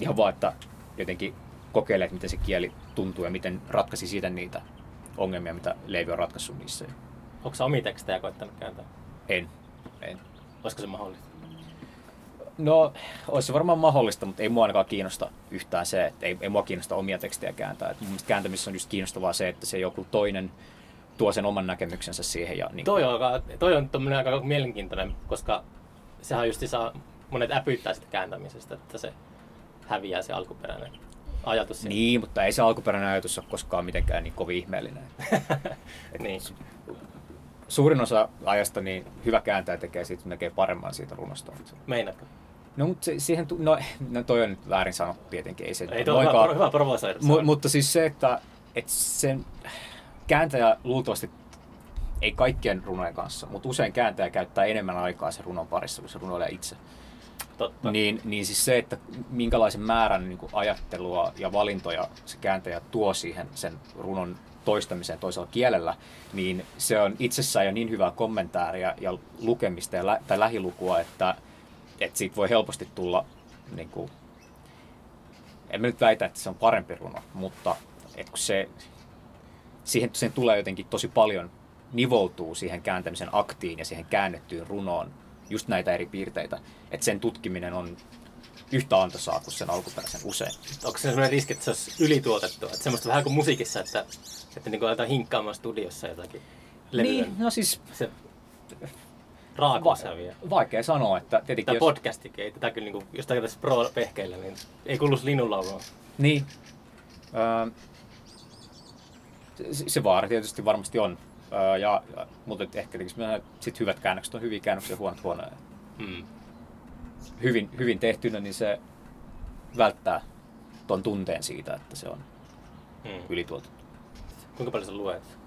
Ihan vaan, että jotenkin kokeilee, että miten se kieli tuntuu ja miten ratkaisi siitä niitä ongelmia, mitä Leivi on ratkaissut niissä. Onko sä omia tekstejä koittanut kääntää? En. en. Olisiko se mahdollista? No, olisi se varmaan mahdollista, mutta ei mua ainakaan kiinnosta yhtään se, että ei, ei mua kiinnosta omia tekstejä kääntää. Et mun mielestä kääntämisessä on just kiinnostavaa se, että se joku toinen tuo sen oman näkemyksensä siihen. Ja niin toi, on, toi on aika mielenkiintoinen, koska sehän just saa, monet äpyttää sitä kääntämisestä, että se häviää se alkuperäinen ajatus. Siinä. Niin, mutta ei se alkuperäinen ajatus ole koskaan mitenkään niin kovin ihmeellinen. niin. Suurin osa ajasta niin hyvä kääntäjä tekee siitä, näkee paremman siitä runosta. Meinaatko? No, mutta se, siihen, tu- no, no toi on nyt väärin sanottu tietenkin, ei se Ei tuo hyvä, hyvä provosoida. Mu- mutta siis se, että, että sen kääntäjä luultavasti ei kaikkien runojen kanssa, mutta usein kääntäjä käyttää enemmän aikaa sen runon parissa kuin se runoilija itse. Totta. Niin, niin siis se, että minkälaisen määrän niin kuin ajattelua ja valintoja se kääntäjä tuo siihen sen runon toistamiseen toisella kielellä, niin se on itsessään jo niin hyvää kommentaaria ja lukemista ja lä- tai lähilukua, että, että siitä voi helposti tulla, niin kuin, en mä nyt väitä, että se on parempi runo, mutta että kun se, siihen, siihen tulee jotenkin tosi paljon nivoutuu siihen kääntämisen aktiin ja siihen käännettyyn runoon just näitä eri piirteitä, että sen tutkiminen on yhtä antoisaa kuin sen alkuperäisen usein. Onko se sellainen riski, että se olisi ylituotettua? Että semmoista vähän kuin musiikissa, että, että niin aletaan hinkkaamaan studiossa jotakin levyä. Niin, no siis Se raakuus häviää. vaikea sanoa, että tietenkin Tai jos, podcastikin, ei tätä kyllä, niin kuin, jos tätä pro-pehkeillä, niin ei kuulu linnunlaulua. Niin. Öö, se, vaara tietysti varmasti on. Öö, ja, ja, mutta ehkä sit hyvät käännökset on hyviä käännöksiä ja huonot huonoja. Hmm. Hyvin, hyvin tehtynä, niin se välttää ton tunteen siitä, että se on Hmm. ylituotettu. Kuinka paljon sä luet?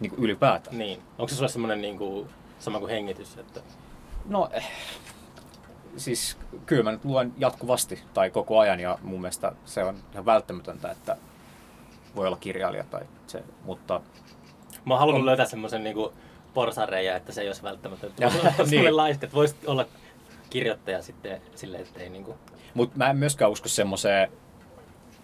Niin kuin ylipäätään. Niin. Onko se sulle semmoinen niin kuin, sama kuin hengitys? Että... No, eh, siis kyllä mä nyt luen jatkuvasti tai koko ajan ja mun mielestä se on ihan välttämätöntä, että voi olla kirjailija tai se, mutta Mä oon halunnut On. löytää semmoisen niin porsareja, että se ei olisi välttämätöntä. Ja, niin. laiska, että voisi olla kirjoittaja sitten silleen, että ei niin kuin... Mutta mä en myöskään usko semmoiseen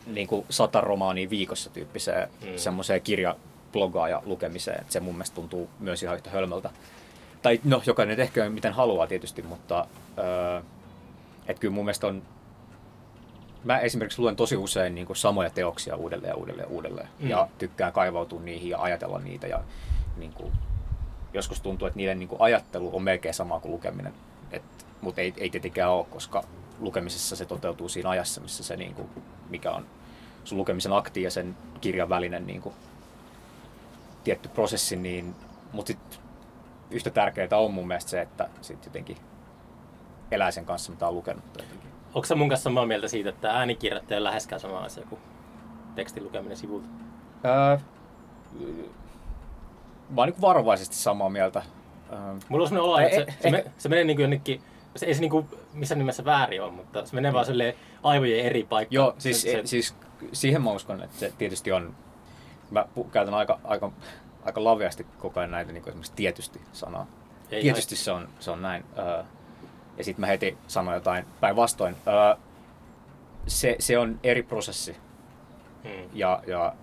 niin kuin sata romaania viikossa tyyppiseen Mm. mm. semmoiseen kirjablogaa lukemiseen. Et se mun mielestä tuntuu myös ihan yhtä hölmöltä. Tai no, jokainen ehkä miten haluaa tietysti, mutta öö, et kyllä mun mielestä on... Mä esimerkiksi luen tosi usein niin kuin samoja teoksia uudelleen ja uudelleen ja uudelleen. Mm. Ja tykkään kaivautua niihin ja ajatella niitä. Ja niin kuin, joskus tuntuu, että niiden niin kuin ajattelu on melkein sama kuin lukeminen. Et, mutta ei, ei tietenkään ole, koska lukemisessa se toteutuu siinä ajassa, missä se, niin kuin, mikä on sun lukemisen akti ja sen kirjan välinen niin kuin, tietty prosessi, niin, mutta sit yhtä tärkeää on mun mielestä se, että sit jotenkin elää sen kanssa, mitä on lukenut. Jotenkin. Onko sä mun kanssa samaa mieltä siitä, että äänikirjoittaja on läheskään sama asia kuin tekstin lukeminen sivulta? Öö, mä oon niin varovaisesti samaa mieltä. Öö, Mulla on sellainen olo, että Ei, se, se, ei- me, se menee niin kuin jonnekin, se ei se niin kuin missään nimessä väärin ole, mutta se menee vaan silleen aivojen eri paikkaan. Joo, siis, se, se, siis siihen mä uskon, että se tietysti on, mä käytän aika, aika, aika laveasti koko ajan näitä niin kuin esimerkiksi tietysti sanaa. Ei tietysti se on, se on näin. Öö, ja sitten mä heti sanon jotain päinvastoin. Öö, se, se on eri prosessi Hmm. ja, ja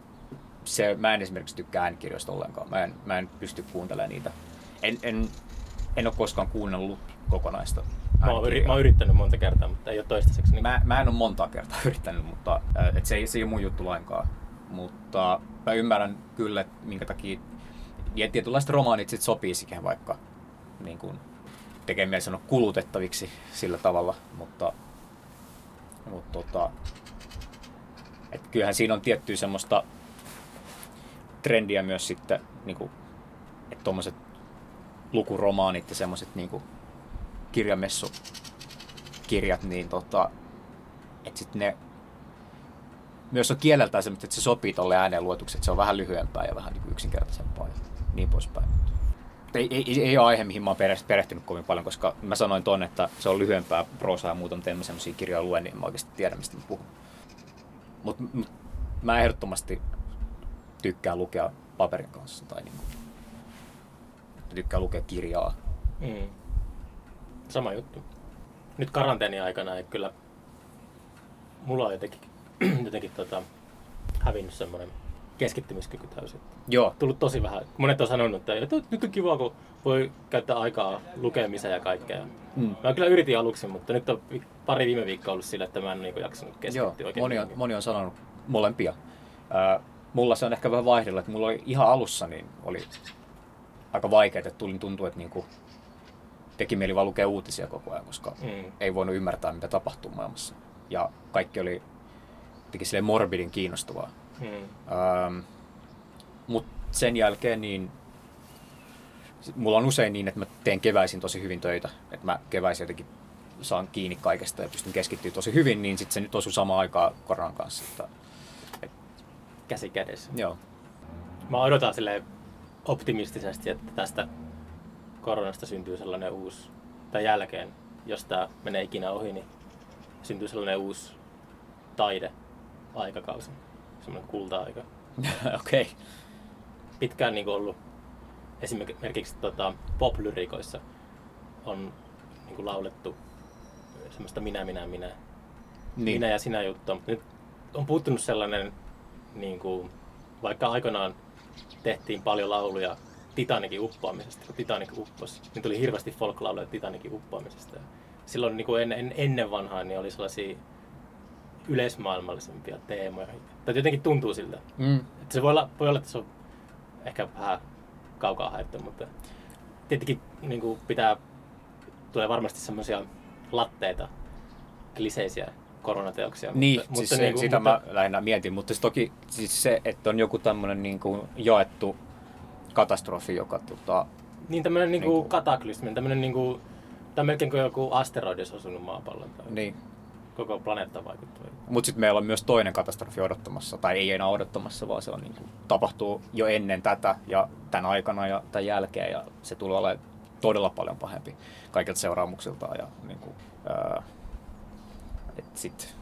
se, mä en esimerkiksi tykkää äänikirjoista ollenkaan. Mä en, mä en pysty kuuntelemaan niitä. En, en, en ole koskaan kuunnellut kokonaista Mä oon, yri, mä oon yrittänyt monta kertaa, mutta ei ole toistaiseksi. Niin... Mä, mä en ole montaa kertaa yrittänyt, mutta et se, ei, se ei ole mun juttu lainkaan. Mutta mä ymmärrän kyllä, että minkä takia ja tietynlaiset romaanit sit sopii siihen vaikka niin kuin, tekee mieli sanoa kulutettaviksi sillä tavalla, mutta, mutta tota, et kyllähän siinä on tiettyä semmoista trendiä myös sitten, niin kuin, että tuommoiset lukuromaanit ja semmoiset niin kirjamessukirjat, niin tota, että sit ne myös on kieleltään semmoista, että se sopii tolle ääneen luetuksi, että se on vähän lyhyempää ja vähän niin yksinkertaisempaa ja niin poispäin. Ei, ei, ei, ole aihe, mihin mä oon perehtynyt, kovin paljon, koska mä sanoin ton, että se on lyhyempää proosaa ja muuta, mutta en mä semmoisia kirjoja lue, niin mä oikeasti tiedän, mistä mä puhun. Mutta mut, mä ehdottomasti tykkään lukea paperin kanssa tai niin kuin, tykkään lukea kirjaa. Mm. Sama juttu. Nyt karanteeni aikana ei kyllä... Mulla on jotenkin, jotenkin tota, hävinnyt semmoinen keskittymiskyky täysin. Joo, Tullut tosi vähän. Monet on sanonut, että nyt on kiva, kun voi käyttää aikaa lukemiseen ja kaikkea. Mm. Mä kyllä yritin aluksi, mutta nyt on pari viime viikkoa ollut sillä, että mä en niinku jaksanut keskittyä Joo, oikein. moni on, moni on sanonut molempia. Ää, mulla se on ehkä vähän vaihdella, että mulla oli ihan alussa niin oli aika vaikeaa, että tulin tuntua, että niinku teki mieli vaan lukea uutisia koko ajan, koska Mm. ei voinut ymmärtää, mitä tapahtuu maailmassa. Ja kaikki oli jotenkin morbidin kiinnostavaa. Mm. Ähm, Mutta sen jälkeen niin mulla on usein niin, että mä teen keväisin tosi hyvin töitä. Että mä keväisin jotenkin saan kiinni kaikesta ja pystyn keskittyä tosi hyvin, niin sitten se nyt osuu samaan aikaan koronan kanssa. Että, Käsi kädessä. joo. Mä odotan sille optimistisesti, että tästä koronasta syntyy sellainen uusi, tai jälkeen, jos tämä menee ikinä ohi, niin syntyy sellainen uusi taide-aikakausi, semmoinen kulta-aika. Okei. Okay. Pitkään niin ollut esimerkiksi tota, pop-lyrikoissa on niin kuin laulettu semmoista minä, minä, minä, Niin. minä ja sinä juttua, mutta nyt on puuttunut sellainen, niin kuin, vaikka aikoinaan tehtiin paljon lauluja Titanikin uppoamisesta, kun Titanic upposi, niin tuli hirveästi folklauluja Titanikin uppoamisesta. Silloin niin kuin ennen, ennen vanhaa niin oli sellaisia yleismaailmallisempia teemoja. Tai jotenkin tuntuu siltä. Mm. Että se voi olla, voi olla, että se on ehkä vähän kaukaa haettu, mutta tietenkin niin kuin pitää, tulee varmasti semmoisia latteita, kliseisiä koronateoksia. Niin, mutta, siis mutta se, niin kuin, sitä mutta, mä lähinnä mietin, mutta siis toki siis se, että on joku tämmöinen niin kuin jaettu katastrofi, joka tota, Niin tämmöinen niin Niin kuin kuin- kataklysmi, tämmöinen niin kuin, tämä on melkein kuin joku asteroidi olisi osunut maapallon tai niin. Koko planeetta vaikuttaa. Mutta sitten meillä on myös toinen katastrofi odottamassa, tai ei enää odottamassa, vaan se on niin kuin, tapahtuu jo ennen tätä ja tämän aikana ja tämän jälkeen, ja se tulee olemaan todella paljon pahempi kaikilta seuraamuksiltaan. Ja, niin kuin, ää, et sit,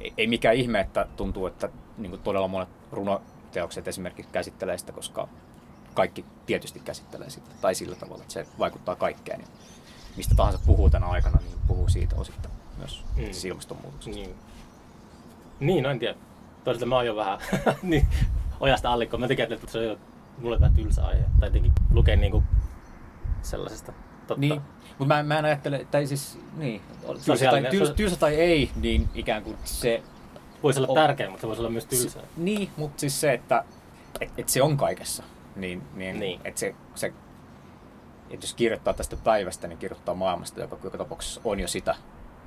ei, ei mikään ihme, että tuntuu, että niin kuin todella monet runoteokset esimerkiksi käsittelee sitä, koska kaikki tietysti käsittelee sitä, tai sillä tavalla, että se vaikuttaa kaikkeen. Ja mistä tahansa puhuu tänä aikana, niin puhuu siitä osittain myös Mm. ilmastonmuutoksesta. Niin. Niin, no en tiedä. Toisaalta mä oon jo vähän niin, ojasta allikkoon. Mä tekin että se on jo mulle vähän tylsä aihe. Tai jotenkin lukee niinku sellaisesta totta. Niin, mutta mä, mä en ajattele, tai siis, niin, tylsä tai, Sosiaalinen- tyls, tylsä tai ei, niin ikään kuin se, Voisi olla on- tärkeä, mutta se voisi olla myös tylsää. se niin, mutta siis se, että et, et se on kaikessa, niin, niin, Niin. että se, se et jos kirjoittaa tästä päivästä, niin kirjoittaa maailmasta, joka joka tapauksessa on jo sitä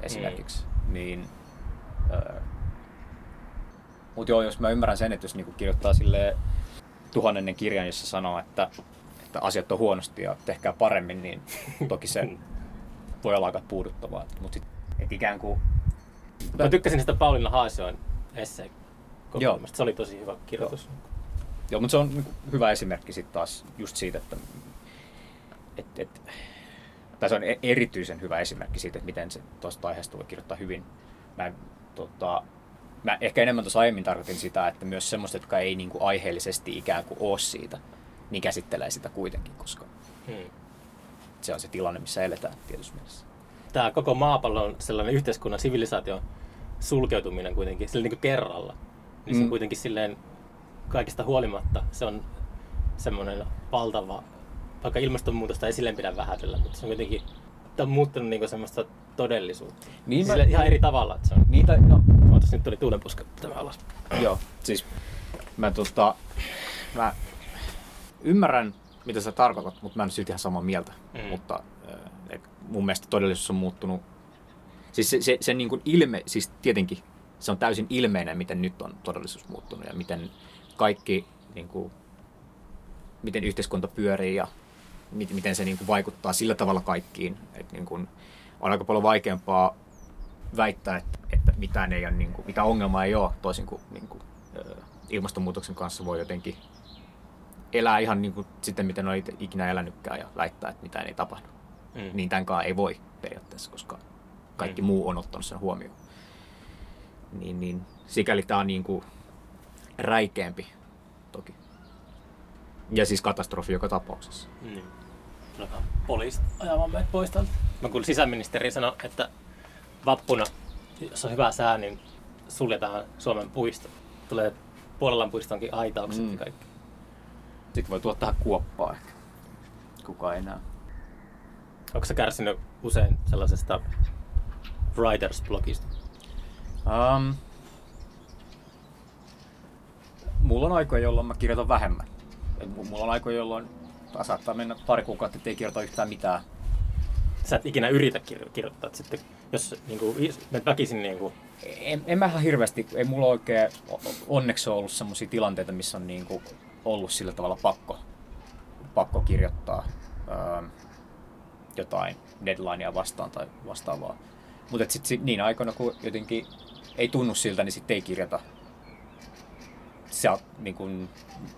esimerkiksi, niin, öö, mutta joo, jos mä ymmärrän sen, että jos niinku kirjoittaa sille tuhannennen kirjan, jossa sanoo, että, että asiat on huonosti ja tehkää paremmin, niin toki se voi olla aika puuduttavaa. Mutta sit, et ikään kuin... Mä tykkäsin sitä Pauliina Haasioin esseen Joo. Se oli tosi hyvä kirjoitus. Joo, mutta se on niinku hyvä esimerkki sitten taas just siitä, että et, et, tai se on e- erityisen hyvä esimerkki siitä, että miten se tuosta aiheesta voi kirjoittaa hyvin. Mä, tota, mä ehkä enemmän tuossa aiemmin tarkoitin sitä, että myös semmoista, jotka ei niinku aiheellisesti ikään kuin ole siitä, niin käsittelee sitä kuitenkin, koska Hmm. se on se tilanne, missä eletään tietysti mielessä. Tämä koko maapallo on sellainen yhteiskunnan sivilisaation sulkeutuminen kuitenkin sillä niin kuin kerralla. Niin se Mm. kuitenkin silleen kaikista huolimatta se on semmoinen valtava, vaikka ilmastonmuutosta ei silleen pidä vähätellä, mutta se on kuitenkin tämä on muuttunut niin semmoista todellisuutta. Niin mä- ihan eri tavalla. Että se on, Niitä, no, Ootas, nyt tuli tuulenpuska tämä alas. Joo, siis mä, tota, mä ymmärrän, mitä sä tarkoitat, mutta mä en silti ihan samaa mieltä. Mm. Mutta äh, et mun mielestä todellisuus on muuttunut. Siis se, se, se niin kuin ilme, siis tietenkin se on täysin ilmeinen, miten nyt on todellisuus muuttunut ja miten kaikki, niin kuin, miten yhteiskunta pyörii ja miten, se niin kuin vaikuttaa sillä tavalla kaikkiin. Että niin kuin, on aika paljon vaikeampaa väittää, että, että mitään ei ole, niin kuin, mitä ongelmaa ei ole, toisin kuin, niin kuin ilmastonmuutoksen kanssa voi jotenkin elää ihan niin kuin sitten, miten on ikinä elänytkään ja väittää, että mitään ei tapahdu. Mm. Niin tämänkaan ei voi periaatteessa, koska kaikki Mm. muu on ottanut sen huomioon. Niin, niin sikäli tämä on niin kuin räikeämpi toki. Ja siis katastrofi joka tapauksessa. Niin. Alkaa poliisit ajamaan meidät pois täältä. Mä kuulin sisäministeri sanoi, että vappuna, jos on hyvä sää, niin suljetaan Suomen puisto. Tulee Puolelan puistonkin aitaukset Mm. ja kaikki. Sitten voi tuottaa kuoppaa ehkä. Kuka ei näe. Onko sä kärsinyt usein sellaisesta writers blogista? Um, mulla on aikoja, jolloin mä kirjoitan vähemmän. Et Mulla on aikoja, jolloin saattaa mennä pari kuukautta, ettei kirjoita yhtään mitään. Sä et ikinä yritä kir- kirjoittaa, sitten jos niin kuin, menet väkisin niin kuin, En, en mä ihan hirveästi, ei mulla oikein onneksi ole ollut sellaisia tilanteita, missä on niinku ollut sillä tavalla pakko, pakko kirjoittaa öö, jotain deadlinea vastaan tai vastaavaa. Mutta sitten niin aikoina, kun jotenkin ei tunnu siltä, niin sitten ei kirjoita. Se niin kun,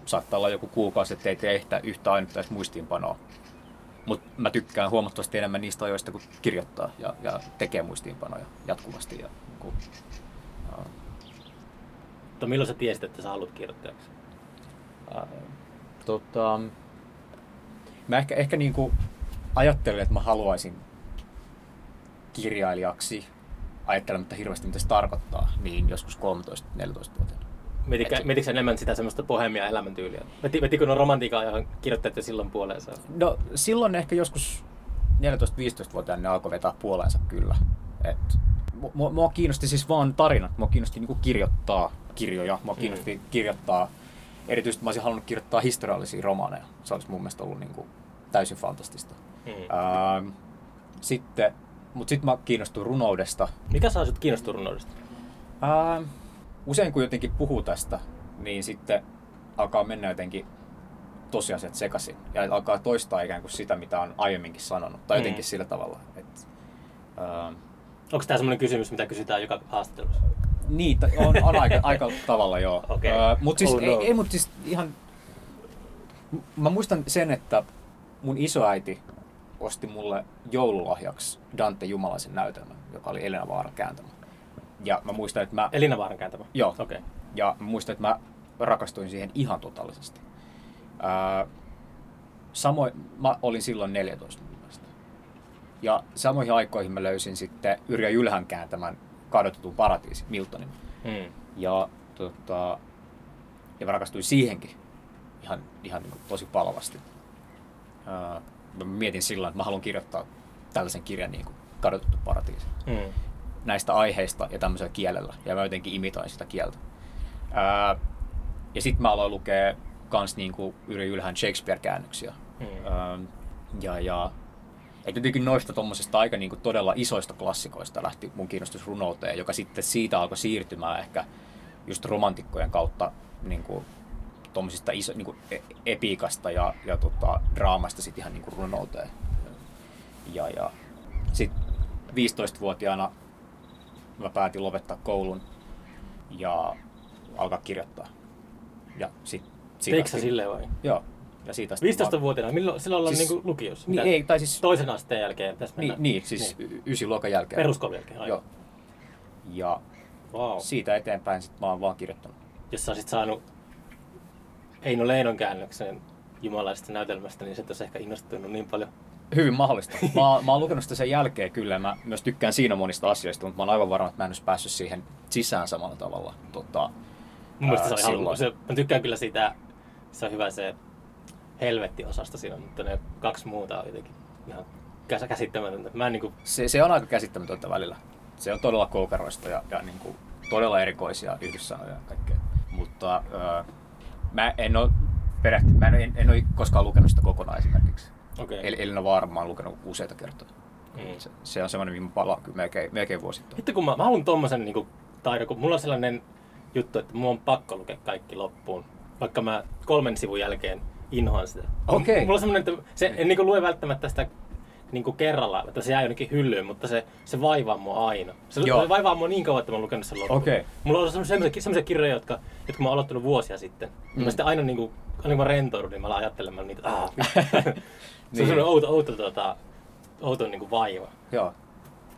saattaa olla joku kuukausi, että ei tee yhtä, yhtä ainutta edes muistiinpanoa. Mutta mä tykkään huomattavasti enemmän niistä ajoista, kun kirjoittaa ja, ja tekee muistiinpanoja jatkuvasti. Ja, niin kun, uh. Mutta milloin sä tiesit, että sä haluat kirjoittajaksi? Uh, tota, mä ehkä, ehkä niin kuin ajattelin, että mä haluaisin kirjailijaksi ajattelematta hirveästi, mitä se tarkoittaa, niin joskus 13-14-vuotiaana. Mietitkö sä enemmän sitä semmoista pohjemia elämäntyyliä? Veti, vetikö no romantiikaa, johon kirjoittajat silloin puoleensa? No silloin ehkä joskus 14-15-vuotiaana ne alkoi vetää puoleensa kyllä. Et, mua, mua kiinnosti siis vaan tarinat, mua kiinnosti niinku kirjoittaa kirjoja, mua kiinnosti mm. kirjoittaa, erityisesti mä olisin halunnut kirjoittaa historiallisia romaaneja. Se olisi mun mielestä ollut niinku täysin fantastista. Mm. Ähm, sitten mutta sitten mä kiinnostuin runoudesta. Mikä saa sut kiinnostua runoudesta? Ää, usein kun jotenkin puhuu tästä, niin sitten alkaa mennä jotenkin tosiasiat sekaisin. Ja alkaa toistaa ikään kuin sitä, mitä on aiemminkin sanonut. Tai mm. jotenkin mm. sillä tavalla. Et, ää, Onko tämä sellainen kysymys, mitä kysytään joka haastattelussa? Niin, on, on aika, aika tavalla joo. Okay. mutta siis, oh, no. ei, ei, mut siis ihan... Mä muistan sen, että mun isoäiti osti mulle joululahjaksi Dante Jumalaisen näytelmän, joka oli Elina Vaaran kääntämä. Ja mä muistan, että mä... Elina Vaaran kääntämä? Joo. Okay. Ja mä muistan, että mä rakastuin siihen ihan totaalisesti. Ää, samoin, mä olin silloin 14 mielestä. Ja samoihin aikoihin mä löysin sitten Yrjö Jylhän kääntämän kadotetun paratiisin, Miltonin. Hmm. Ja, tota, ja mä rakastuin siihenkin ihan, ihan niin kuin tosi palavasti. Ää, mä mietin silloin, että mä haluan kirjoittaa tällaisen kirjan niin kuin Kadotettu paratiisi. Mm. Näistä aiheista ja tämmöisellä kielellä. Ja mä jotenkin imitoin sitä kieltä. Ää, ja sitten mä aloin lukea kans niin kuin Yri Ylhän Shakespeare-käännöksiä. Mm. Ää, ja, ja et jotenkin noista tuommoisesta aika niin kuin todella isoista klassikoista lähti mun kiinnostus runouteen, joka sitten siitä alkoi siirtymään ehkä just romantikkojen kautta niin kuin tuommoisista iso, niin kuin e, epiikasta ja, ja tota, draamasta sitten ihan niin kuin runouteen. Ja, ja sitten 15-vuotiaana mä päätin lopettaa koulun ja alkaa kirjoittaa. Ja sit, siitä Teikö silleen vai? Joo. Ja siitä 15-vuotiaana? Milloin, silloin ollaan siis, niin lukiossa? Niin, ei, tai siis, Toisen asteen jälkeen tässä niin, niin, siis niin. ysi luokan jälkeen. Peruskoulun jälkeen, aivan. Joo. Ja wow. siitä eteenpäin sit mä oon vaan kirjoittanut. Jos sä olisit saanut Eino Leinon käännöksen jumalaisesta näytelmästä, niin se olisi ehkä innostunut niin paljon. Hyvin mahdollista. Mä, mä oon lukenut sitä sen jälkeen kyllä. Mä myös tykkään siinä monista asioista, mutta mä oon aivan varma, että mä en olisi päässyt siihen sisään samalla tavalla. Tota, Mun ää, se oli se, mä tykkään kyllä siitä, se on hyvä se helvetti-osasta siinä, mutta ne kaksi muuta on jotenkin ihan käsittämätöntä. Mä en, niin kuin... se, se, on aika käsittämätöntä välillä. Se on todella koukeroista ja, ja niin kuin, todella erikoisia yhdyssanoja ja kaikkea. Mutta ää, Mä en ole perehtynyt, mä en, en ole koskaan lukenut sitä kokonaan esimerkiksi. Okay. Eli Elina Vaara mä oon lukenut useita kertoja. Mm. Se, se, on semmoinen, mihin mä palaan kyllä melkein, melkein vuosittain. Sitten kun mä, mä haluan tommosen niin taidon, kun mulla on sellainen juttu, että mulla on pakko lukea kaikki loppuun. Vaikka mä kolmen sivun jälkeen inhoan sitä. Okay. Mulla on semmoinen, että se en niin lue välttämättä sitä niin kuin kerralla, että se jää jonnekin hyllyyn, mutta se, se vaivaa mua aina. Se Joo. vaivaa mua niin kauan, että mä oon lukenut sen loppuun. Okay. Mulla on sellaisia, sellaisia kirjoja, jotka, jotka mä oon aloittanut vuosia sitten. Mm. Mä sitten aina, niin kuin, aina kun mä rentoudun, niin mä alan ajattelemaan niitä. Ah, se on niin. sellainen outo, outo, tuota, outo niin kuin vaiva. Joo.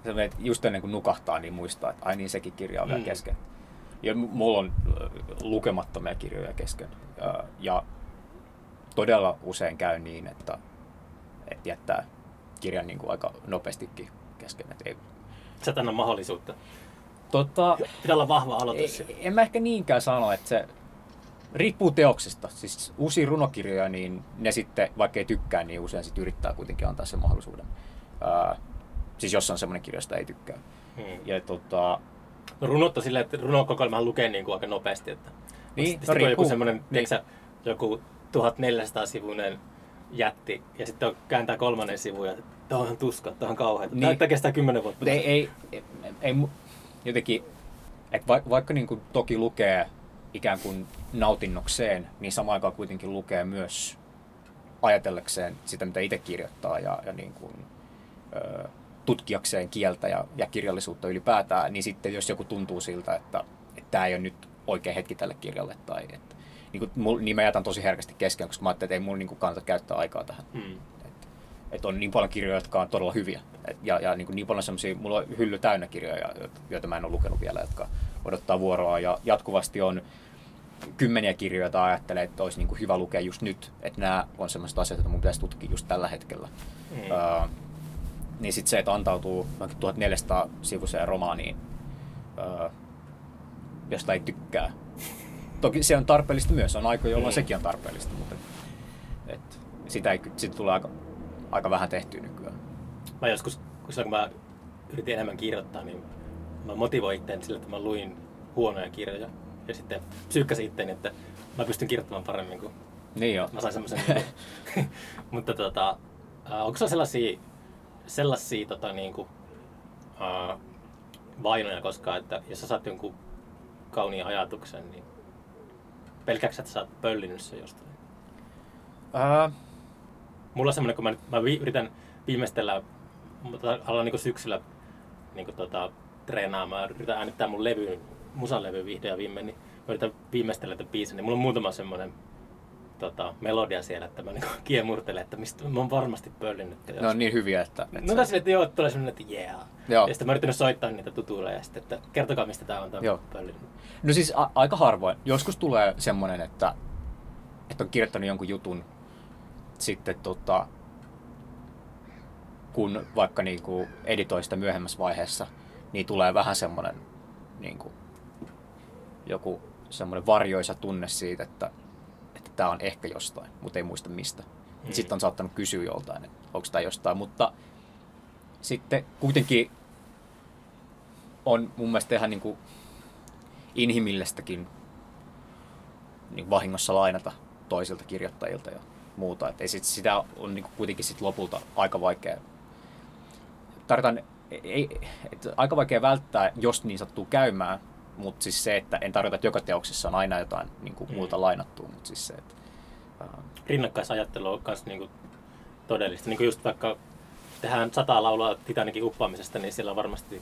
Se menet just ennen kuin nukahtaa, niin muistaa, että ai niin sekin kirja on mm. vielä kesken. Ja mulla on lukemattomia kirjoja kesken. Ja, ja todella usein käy niin, että, että jättää kirjan niin kuin aika nopeastikin kesken. Et ei... Sä anna mahdollisuutta. Tota, Pitää olla vahva aloitus. Ei, en mä ehkä niinkään sano, että se riippuu teoksesta. Siis uusia runokirjoja, niin ne sitten, vaikka ei tykkää, niin usein sitten yrittää kuitenkin antaa sen mahdollisuuden. Ää, siis jos on semmoinen kirja, josta ei tykkää. Hmm. Ja tota, No runot on silleen, että runokokoelmahan lukee niin kuin aika nopeasti. Että niin, no, joku semmoinen, niin. joku 1400 sivuinen jätti ja sitten on, kääntää kolmannen sivun ja tuohon on tuska, tuohon on kauhean. Niin. Tämä kestää kymmenen vuotta. Ei, ei, ei, ei, jotenkin, että va, vaikka niin kuin toki lukee ikään kuin nautinnokseen, niin samaan aikaan kuitenkin lukee myös ajatellekseen sitä, mitä itse kirjoittaa ja, ja niin kuin, ö, tutkijakseen kieltä ja, ja kirjallisuutta ylipäätään, niin sitten jos joku tuntuu siltä, että, että tämä ei ole nyt oikea hetki tälle kirjalle, tai että, niin, kuin, mul, niin mä jätän tosi herkästi kesken, koska mä ajattelin, että ei mun niin kuin, kannata käyttää aikaa tähän. Mm. Että, että on niin paljon kirjoja, jotka on todella hyviä, Et, ja, ja niin, kuin, niin paljon semmoisia, mulla on hylly täynnä kirjoja, joita mä en ole lukenut vielä, jotka odottaa vuoroa, ja jatkuvasti on kymmeniä kirjoja, joita ajattelee, että olisi niin kuin hyvä lukea just nyt, että nämä on sellaiset asiat, joita mun pitäisi tutkia just tällä hetkellä. Mm. Uh, niin sitten se, että antautuu 1400 sivuiseen romaaniin, uh, josta ei tykkää. Toki se on tarpeellista myös, on aika, jolloin mm. sekin on tarpeellista, mutta et, sitä, ei, sitä tulee aika, aika vähän tehtyä nykyään. Mä joskus, kun mä yritin enemmän kirjoittaa, niin mä motivoin itseäni sillä, että mä luin huonoja kirjoja ja sitten psyykkäsin itteeni, että mä pystyn kirjoittamaan paremmin kuin niin jo. mä sain semmoisen. niin mutta tota, onko se sellaisia, sellaisia tota, niin kuin, uh, vainoja koskaan, että jos sä saat jonkun kauniin ajatuksen, niin pelkääksä, että sä oot pöllinyt sen jostain? Uh. Mulla on semmoinen, kun mä, mä vi, yritän viimeistellä, alan niin syksyllä niin tota, treenaamaan, yritän äänittää mun levyyn musalevy vihdoin ja viimein, niin mä yritän viimeistellä tämän biisin, niin mulla on muutama semmoinen tota, melodia siellä, että mä niin kiemurtelen, että mistä mä oon varmasti pöllinyt. Ne on niin hyviä, että... että no tässä, että joo, tulee semmoinen, että yeah. Joo. Ja sitten mä yritin soittaa niitä tutuille ja sitten, että kertokaa mistä tää on tämä pöllinyt. No siis a- aika harvoin. Joskus tulee semmoinen, että, että on kirjoittanut jonkun jutun, sitten tota, kun vaikka niinku editoi sitä myöhemmässä vaiheessa, niin tulee vähän semmoinen niinku, joku semmoinen varjoisa tunne siitä, että että tämä on ehkä jostain, mutta ei muista mistä. Mm. Sitten on saattanut kysyä joltain, että onko tämä jostain, mutta sitten kuitenkin on mun mielestä ihan niin kuin inhimillistäkin niin vahingossa lainata toisilta kirjoittajilta ja muuta. Et sit, sitä on niin kuin kuitenkin sit lopulta aika vaikea. Tarvitaan, ei, et aika vaikea välttää, jos niin sattuu käymään, mutta siis se, että en tarkoita, että joka teoksessa on aina jotain niin kuin, mm. muuta lainattua, mutta siis se, että... Uh... Rinnakkaisajattelu on myös niin kuin, todellista. Niin kuin just vaikka tehdään sata laulaa Titanikin uppaamisesta, niin siellä on varmasti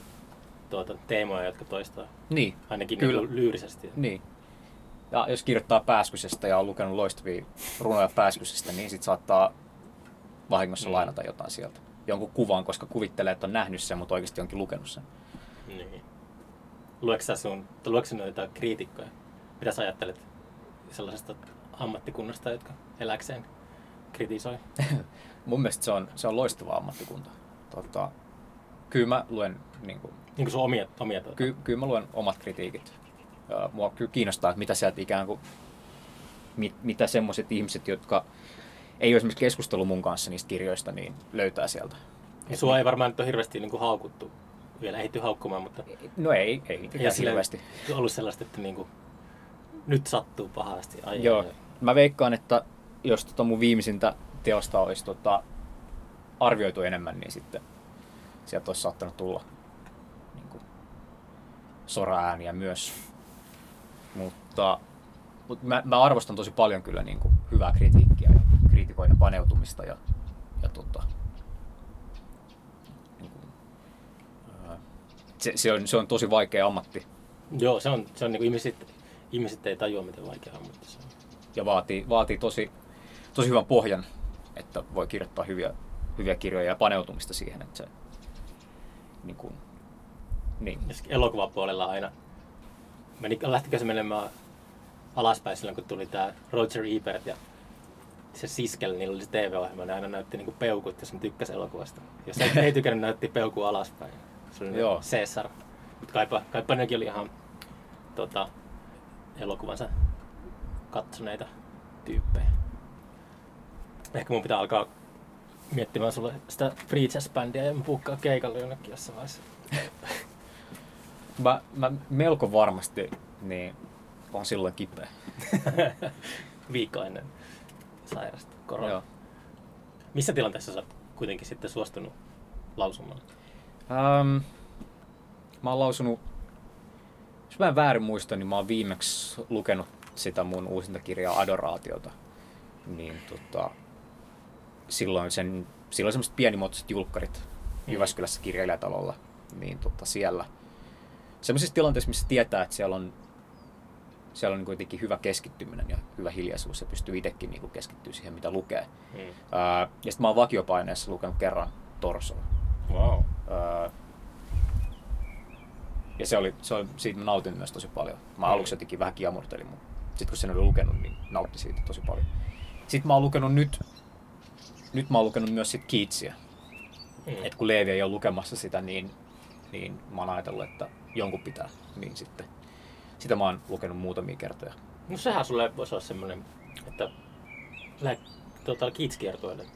tuota, teemoja, jotka toistaa. Niin, Ainakin Kyllä. Niin lyyrisesti. Niin. Ja jos kirjoittaa Pääskysestä ja on lukenut loistavia runoja Pääskysestä, niin sitten saattaa vahingossa mm. lainata jotain sieltä. Jonkun kuvan, koska kuvittelee, että on nähnyt sen, mutta oikeasti onkin lukenut sen. Niin. Luetko sun, luetko noita kriitikkoja? Mitä sä ajattelet sellaisesta ammattikunnasta, jotka eläkseen kritisoi? Mun mielestä se on, se on loistava ammattikunta. Tota, kyllä mä luen... Niin kuin, niin kuin sun omia, omia tuota. ky, kyllä mä luen omat kritiikit. Mua kyllä kiinnostaa, että mitä sieltä ikään kuin... Mit, mitä semmoiset ihmiset, jotka ei ole esimerkiksi keskustellut mun kanssa niistä kirjoista, niin löytää sieltä. Ja sua ei varmaan nyt ole hirveästi niin kuin haukuttu vielä ehitty haukkumaan, mutta... No ei, ei ja hirveästi. ollut sellaista, että niinku, nyt sattuu pahasti. Ai, Joo, ai. mä veikkaan, että jos tota mun viimeisintä teosta olisi tota, arvioitu enemmän, niin sitten sieltä olisi saattanut tulla niin kuin, sora-ääniä myös. Mutta, mutta mä, mä, arvostan tosi paljon kyllä niin kuin, hyvää kritiikkiä ja kriitikoiden paneutumista ja, ja tota, se, se, on, se on tosi vaikea ammatti. Joo, se on, se on niin kuin ihmiset, ihmiset ei tajua, miten vaikea ammatti se on. Ja vaatii, vaatii tosi, tosi hyvän pohjan, että voi kirjoittaa hyviä, hyviä kirjoja ja paneutumista siihen, että se niin kuin, niin. Elokuvapuolella aina. Meni, lähtikö se menemään alaspäin silloin, kun tuli tämä Roger Ebert ja se Siskel, niillä oli se TV-ohjelma, ne aina näytti niinku peukut, jos ne tykkäsi elokuvasta. Jos ei, ei tykännyt, näytti peukua alaspäin. Se oli Joo. Caesar. Mutta kaipa, kaipa nekin oli ihan tota, elokuvansa katsoneita tyyppejä. Ehkä mun pitää alkaa miettimään sulle sitä free jazz-bändiä ja puhkaa keikalle jonnekin jossain vaiheessa. mä, mä melko varmasti niin on silloin kipeä. Viikko ennen sairasta koronaa. Missä tilanteessa sä oot kuitenkin sitten suostunut lausumaan? Um, mä oon lausunut, jos mä en väärin muista, niin mä oon viimeksi lukenut sitä mun uusinta kirjaa Adoraatiota. Niin tota, silloin, sen, silloin semmoiset pienimuotoiset julkkarit Jyväskylässä kirjailijatalolla, niin tota siellä semmoisissa tilanteissa, missä tietää, että siellä on, siellä on niin kuitenkin hyvä keskittyminen ja hyvä hiljaisuus ja pystyy itsekin niin keskittyä siihen, mitä lukee. Mm. Ää, ja sitten mä oon vakiopaineessa lukenut kerran Torsoa. Wow. Ää, ja se oli, se oli, siitä mä nautin myös tosi paljon. Mä Mm. aluksi jotenkin vähän kiamurtelin, mutta sitten kun sen oli lukenut, niin nautti siitä tosi paljon. Sitten mä oon lukenut nyt, nyt mä oon lukenut myös sit Keatsia. Mm. Et kun Leevi ei ole lukemassa sitä, niin, niin mä oon ajatellut, että jonkun pitää. Niin sitten, sitä mä oon lukenut muutamia kertoja. No sehän sulle voisi olla semmoinen, että lähde tuota, kiitskiertueelle.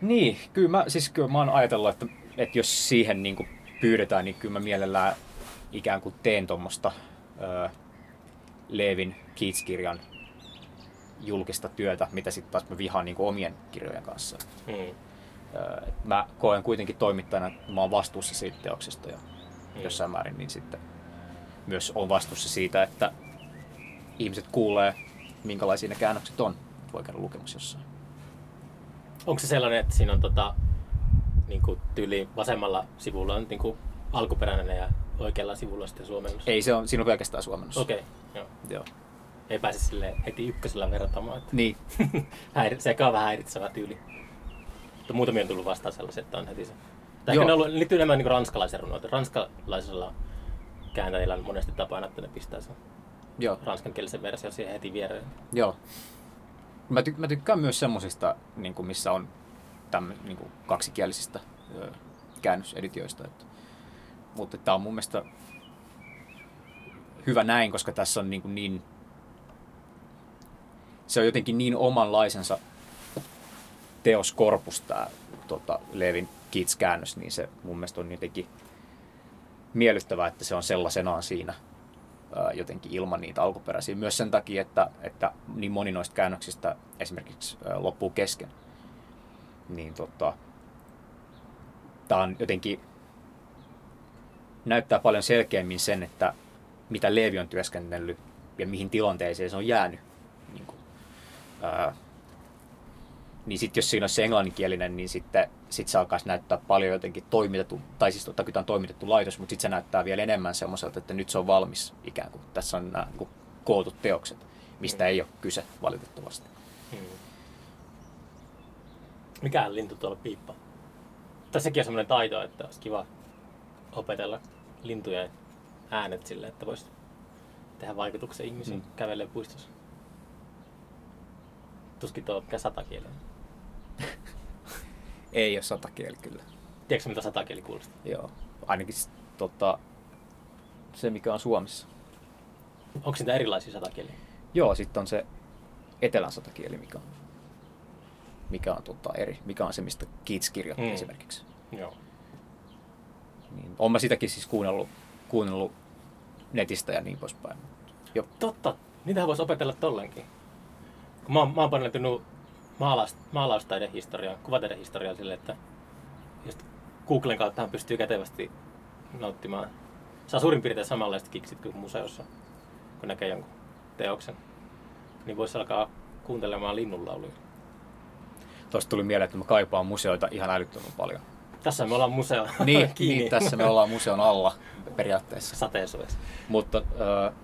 Niin, kyllä mä, siis kyllä mä oon ajatellut, että, että jos siihen niin pyydetään, niin kyllä mä mielellään ikään kuin teen tuommoista Leevin Keats-kirjan julkista työtä, mitä sitten taas mä vihaan niin omien kirjojen kanssa. Mm. Öö, mä koen kuitenkin toimittajana, että mä oon vastuussa siitä teoksesta ja Mm. jossain määrin, niin sitten myös on vastuussa siitä, että ihmiset kuulee, minkälaisia ne käännökset on. Voi käydä lukemassa jossain. Onko se sellainen, että siinä on tota, niin kuin tyyli vasemmalla sivulla on niin kuin alkuperäinen ja oikealla sivulla sitten suomennus? Ei, se on, siinä on pelkästään suomennus. Okei, okay, joo. Joo. Ei pääse sille heti ykkösellä vertaamaan. Että Niin, häiri, sekä on vähän häiritsevä tyyli. Mutta muutamia on tullut vastaan sellaiset, että on heti se. Tai ne on ollut, liittyy enemmän niin ranskalaisen runoita. Ranskalaisella kääntäjillä on monesti tapana, että ne pistää sen joo. ranskankielisen version siihen heti viereen. Joo. Mä, ty- mä tykkään myös semmosista, niin kuin missä on tämmö, niin kuin kaksikielisistä ö, käännöseditioista. Että, mutta tämä on mun mielestä hyvä näin, koska tässä on niin, kuin niin se on jotenkin niin omanlaisensa teoskorpus tämä tota, Levin Keats-käännös, niin se mun mielestä on jotenkin miellyttävää, että se on sellaisenaan siinä jotenkin ilman niitä alkuperäisiä. Myös sen takia, että, että niin moni noista käännöksistä esimerkiksi loppuu kesken. Niin tota, tämä on jotenkin näyttää paljon selkeämmin sen, että mitä Leevi on työskennellyt ja mihin tilanteeseen se on jäänyt. Niin, kuin, ää, niin sitten jos siinä olisi se englanninkielinen, niin sitten sit se alkaisi näyttää paljon jotenkin toimitettu, tai siis totta tämä on toimitettu laitos, mutta sitten se näyttää vielä enemmän semmoiselta, että nyt se on valmis ikään kuin. Tässä on nämä niin kootut teokset, mistä Mm. ei ole kyse valitettavasti. Hmm. Mikähän lintu tuolla piippaa? Tai sekin on semmoinen taito, että olisi kiva opetella lintujen äänet sille, että voisi tehdä vaikutuksen ihmisiin Mm. mm. kävelee puistossa. Tuskin tuo mikä satakielinen. Ei ole satakieli kyllä. Tiedätkö mitä satakieli kuulostaa? Joo. Ainakin tota, se, mikä on Suomessa. Onko niitä erilaisia satakieliä? Joo, sitten on se etelän satakieli, mikä on, mikä on tota, eri. Mikä on se, mistä Keats kirjoitti Mm. esimerkiksi. Joo. Niin, olen mä sitäkin siis kuunnellut, kuunnellut netistä ja niin poispäin. Jo, Totta, niitähän voisi opetella tollenkin. Kun mä, oon- mä oon maalaus, maalaustaidehistoriaan, kuvataidehistoriaan sille, että just Googlen kautta pystyy kätevästi nauttimaan. Saa suurin piirtein samanlaiset kiksit kuin museossa, kun näkee jonkun teoksen. Niin voisi alkaa kuuntelemaan linnunlauluja. Tuosta tuli mieleen, että mä kaipaan museoita ihan älyttömän paljon. Tässä me ollaan museo Niin, niin, tässä me ollaan museon alla periaatteessa. sateisuudessa. Mutta, äh,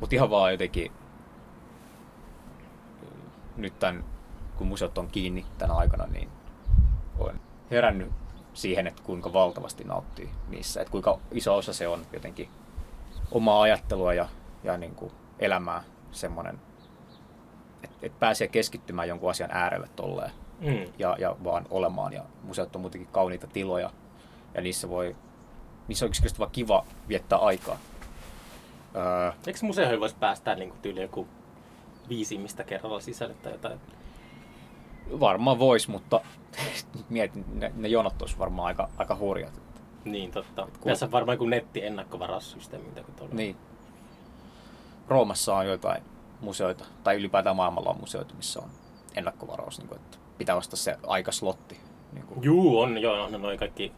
mutta ihan vaan jotenkin nyt tämän, kun museot on kiinni tänä aikana, niin olen herännyt siihen, että kuinka valtavasti nauttii niissä. Että kuinka iso osa se on jotenkin omaa ajattelua ja, ja niin kuin elämää semmoinen, että, että pääsee keskittymään jonkun asian äärelle tolleen Mm. ja, ja vaan olemaan. Ja museot on muutenkin kauniita tiloja ja niissä voi, niissä on yksinkertaisesti vaan kiva viettää aikaa. Öö, Eikö museoihin voisi päästää niin tyyli joku viisi ihmistä kerralla sisälle tai jotain? Varmaan vois, mutta mietin, ne, ne jonot olisi varmaan aika, aika hurjat. Niin, totta. kun- Tässä on varmaan joku netti ennakkovaraussysteemi, mitä kuin tuolla. Niin. Roomassa on jotain museoita, tai ylipäätään maailmalla on museoita, missä on ennakkovaraus, niin kuin, että pitää ostaa se aikaslotti. Niin kuin. Juu, on, joo, on noin kaikki,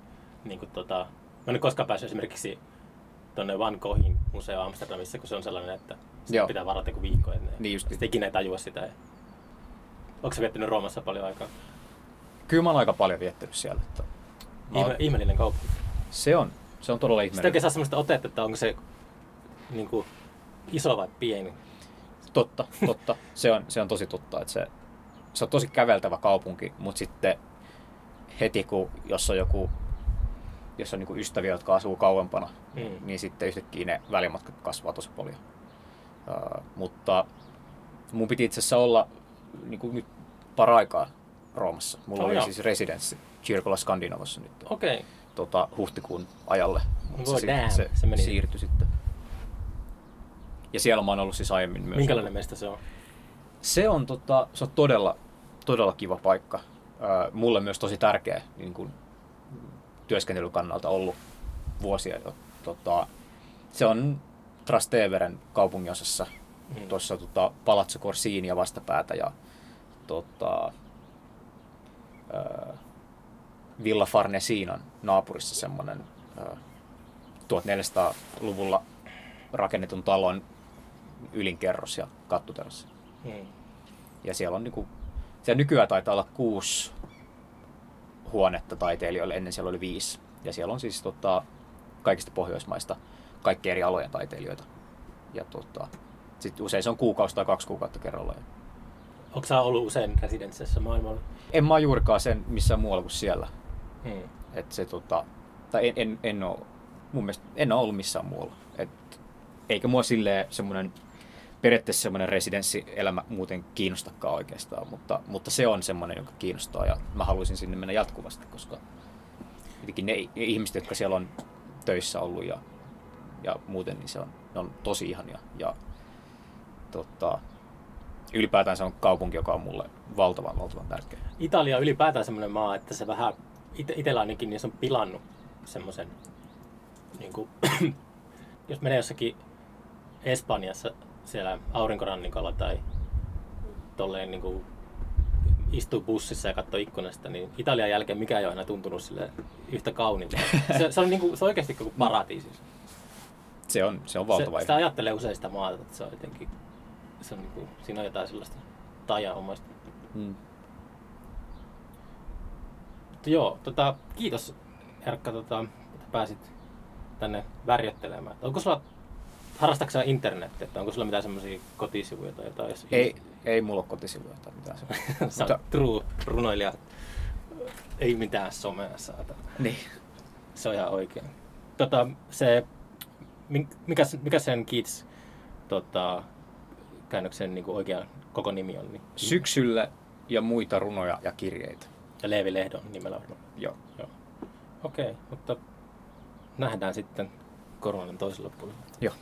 niin kuin, tota, mä en koskaan päässyt esimerkiksi tuonne Van Goghin museo Amsterdamissa, kun se on sellainen, että pitää varata joku viikko ennen. Niin just. Sitten ikinä ei tajua sitä. Onko sä viettänyt Roomassa paljon aikaa? Kyllä mä oon aika paljon viettänyt siellä. Että mä oon, Ihme, ihmeellinen kaupunki. se, on, se on todella Sitten ihmeellinen. oikein saa sellaista otetta, että onko se niin kuin, iso vai pieni. Totta, totta. Se on, se on tosi totta, että se, se on tosi käveltävä kaupunki, mutta sitten heti kun, jos on joku, jos on niinku ystäviä, jotka asuu kauempana, mm. niin sitten yhtäkkiä ne välimatkat kasvaa tosi paljon. Uh, mutta mun piti itse asiassa olla niin kuin nyt paraikaa Roomassa. Mulla Oh, oh, oli joo. siis residenssi Circola Scandinavassa nyt. Okay. tota, huhtikuun ajalle, mutta Voi se, damn, se, se meni. siirtyi sitten. Ja siellä mä oon ollut siis aiemmin myös. Minkälainen mesta se on? Se on, tota, se on todella, todella kiva paikka. Mulle myös tosi tärkeä niin kuin, työskentelyn kannalta ollut vuosia jo. Tota, se on Trasteveren kaupunginosassa, Mm. tuossa tota, Palazzo Corsinia vastapäätä ja tota, ää, Villa Farnesinan naapurissa semmoinen 1400-luvulla rakennetun talon ylinkerros ja kattoterassi. Ja siellä on niinku, siellä nykyään taitaa olla kuusi huonetta taiteilijoille, ennen siellä oli viisi. Ja siellä on siis tota, kaikista Pohjoismaista kaikki eri alojen taiteilijoita. Ja tota, sitten usein se on kuukausi tai kaksi kuukautta kerrallaan. Onko sä ollut usein residenssissä maailmalla? En mä juurikaan sen missään muualla kuin siellä. Mm. Et se, tota, tai en, en, en oo, mun mielestä en oo ollut missään muualla. Et, eikä mua silleen semmoinen periaatteessa semmoinen residenssielämä muuten kiinnostakaan oikeastaan, mutta, mutta se on semmoinen, joka kiinnostaa ja mä haluaisin sinne mennä jatkuvasti, koska jotenkin ne ihmiset, jotka siellä on töissä ollut ja, ja muuten, niin se on, ne on tosi ihania ja tota, ylipäätään se on kaupunki, joka on mulle valtavan, valtavan tärkeä. Italia on ylipäätään semmoinen maa, että se vähän, ite, itellä ainakin, niin se on pilannut semmoisen, niin kuin, jos menee jossakin Espanjassa siellä aurinkorannikolla tai tolleen niin kuin, istuu bussissa ja katsoo ikkunasta, niin Italian jälkeen mikään ei ole aina tuntunut sille yhtä kauniilta. Se, se, on, niin kuin, se on oikeasti kuin paratiisi. Se on, se on Se, valtava sitä ajattelee usein sitä maata, että se on jotenkin, se on niin kuin, siinä on jotain sellaista tajanomaista. Mm. Mutta joo, tota, kiitos Erkka, tota, että pääsit tänne värjöttelemään. Onko sulla, harrastatko sä internettiä, että onko sulla mitään semmoisia kotisivuja tai jotain? Jos Ei, ei mulla ole kotisivuja tai mitään semmoista. Sä oot true runoilija. Ei mitään somea saata. niin. Se on ihan oikein. Tota, se, mikä, mikä sen Keats tota, käännöksen niin oikea koko nimi on? Niin, Syksyllä ja muita runoja ja kirjeitä. ja Leevi Lehdon nimellä varmaan. Joo. Joo. Okei, mutta nähdään sitten koronan toisella puolella. Joo.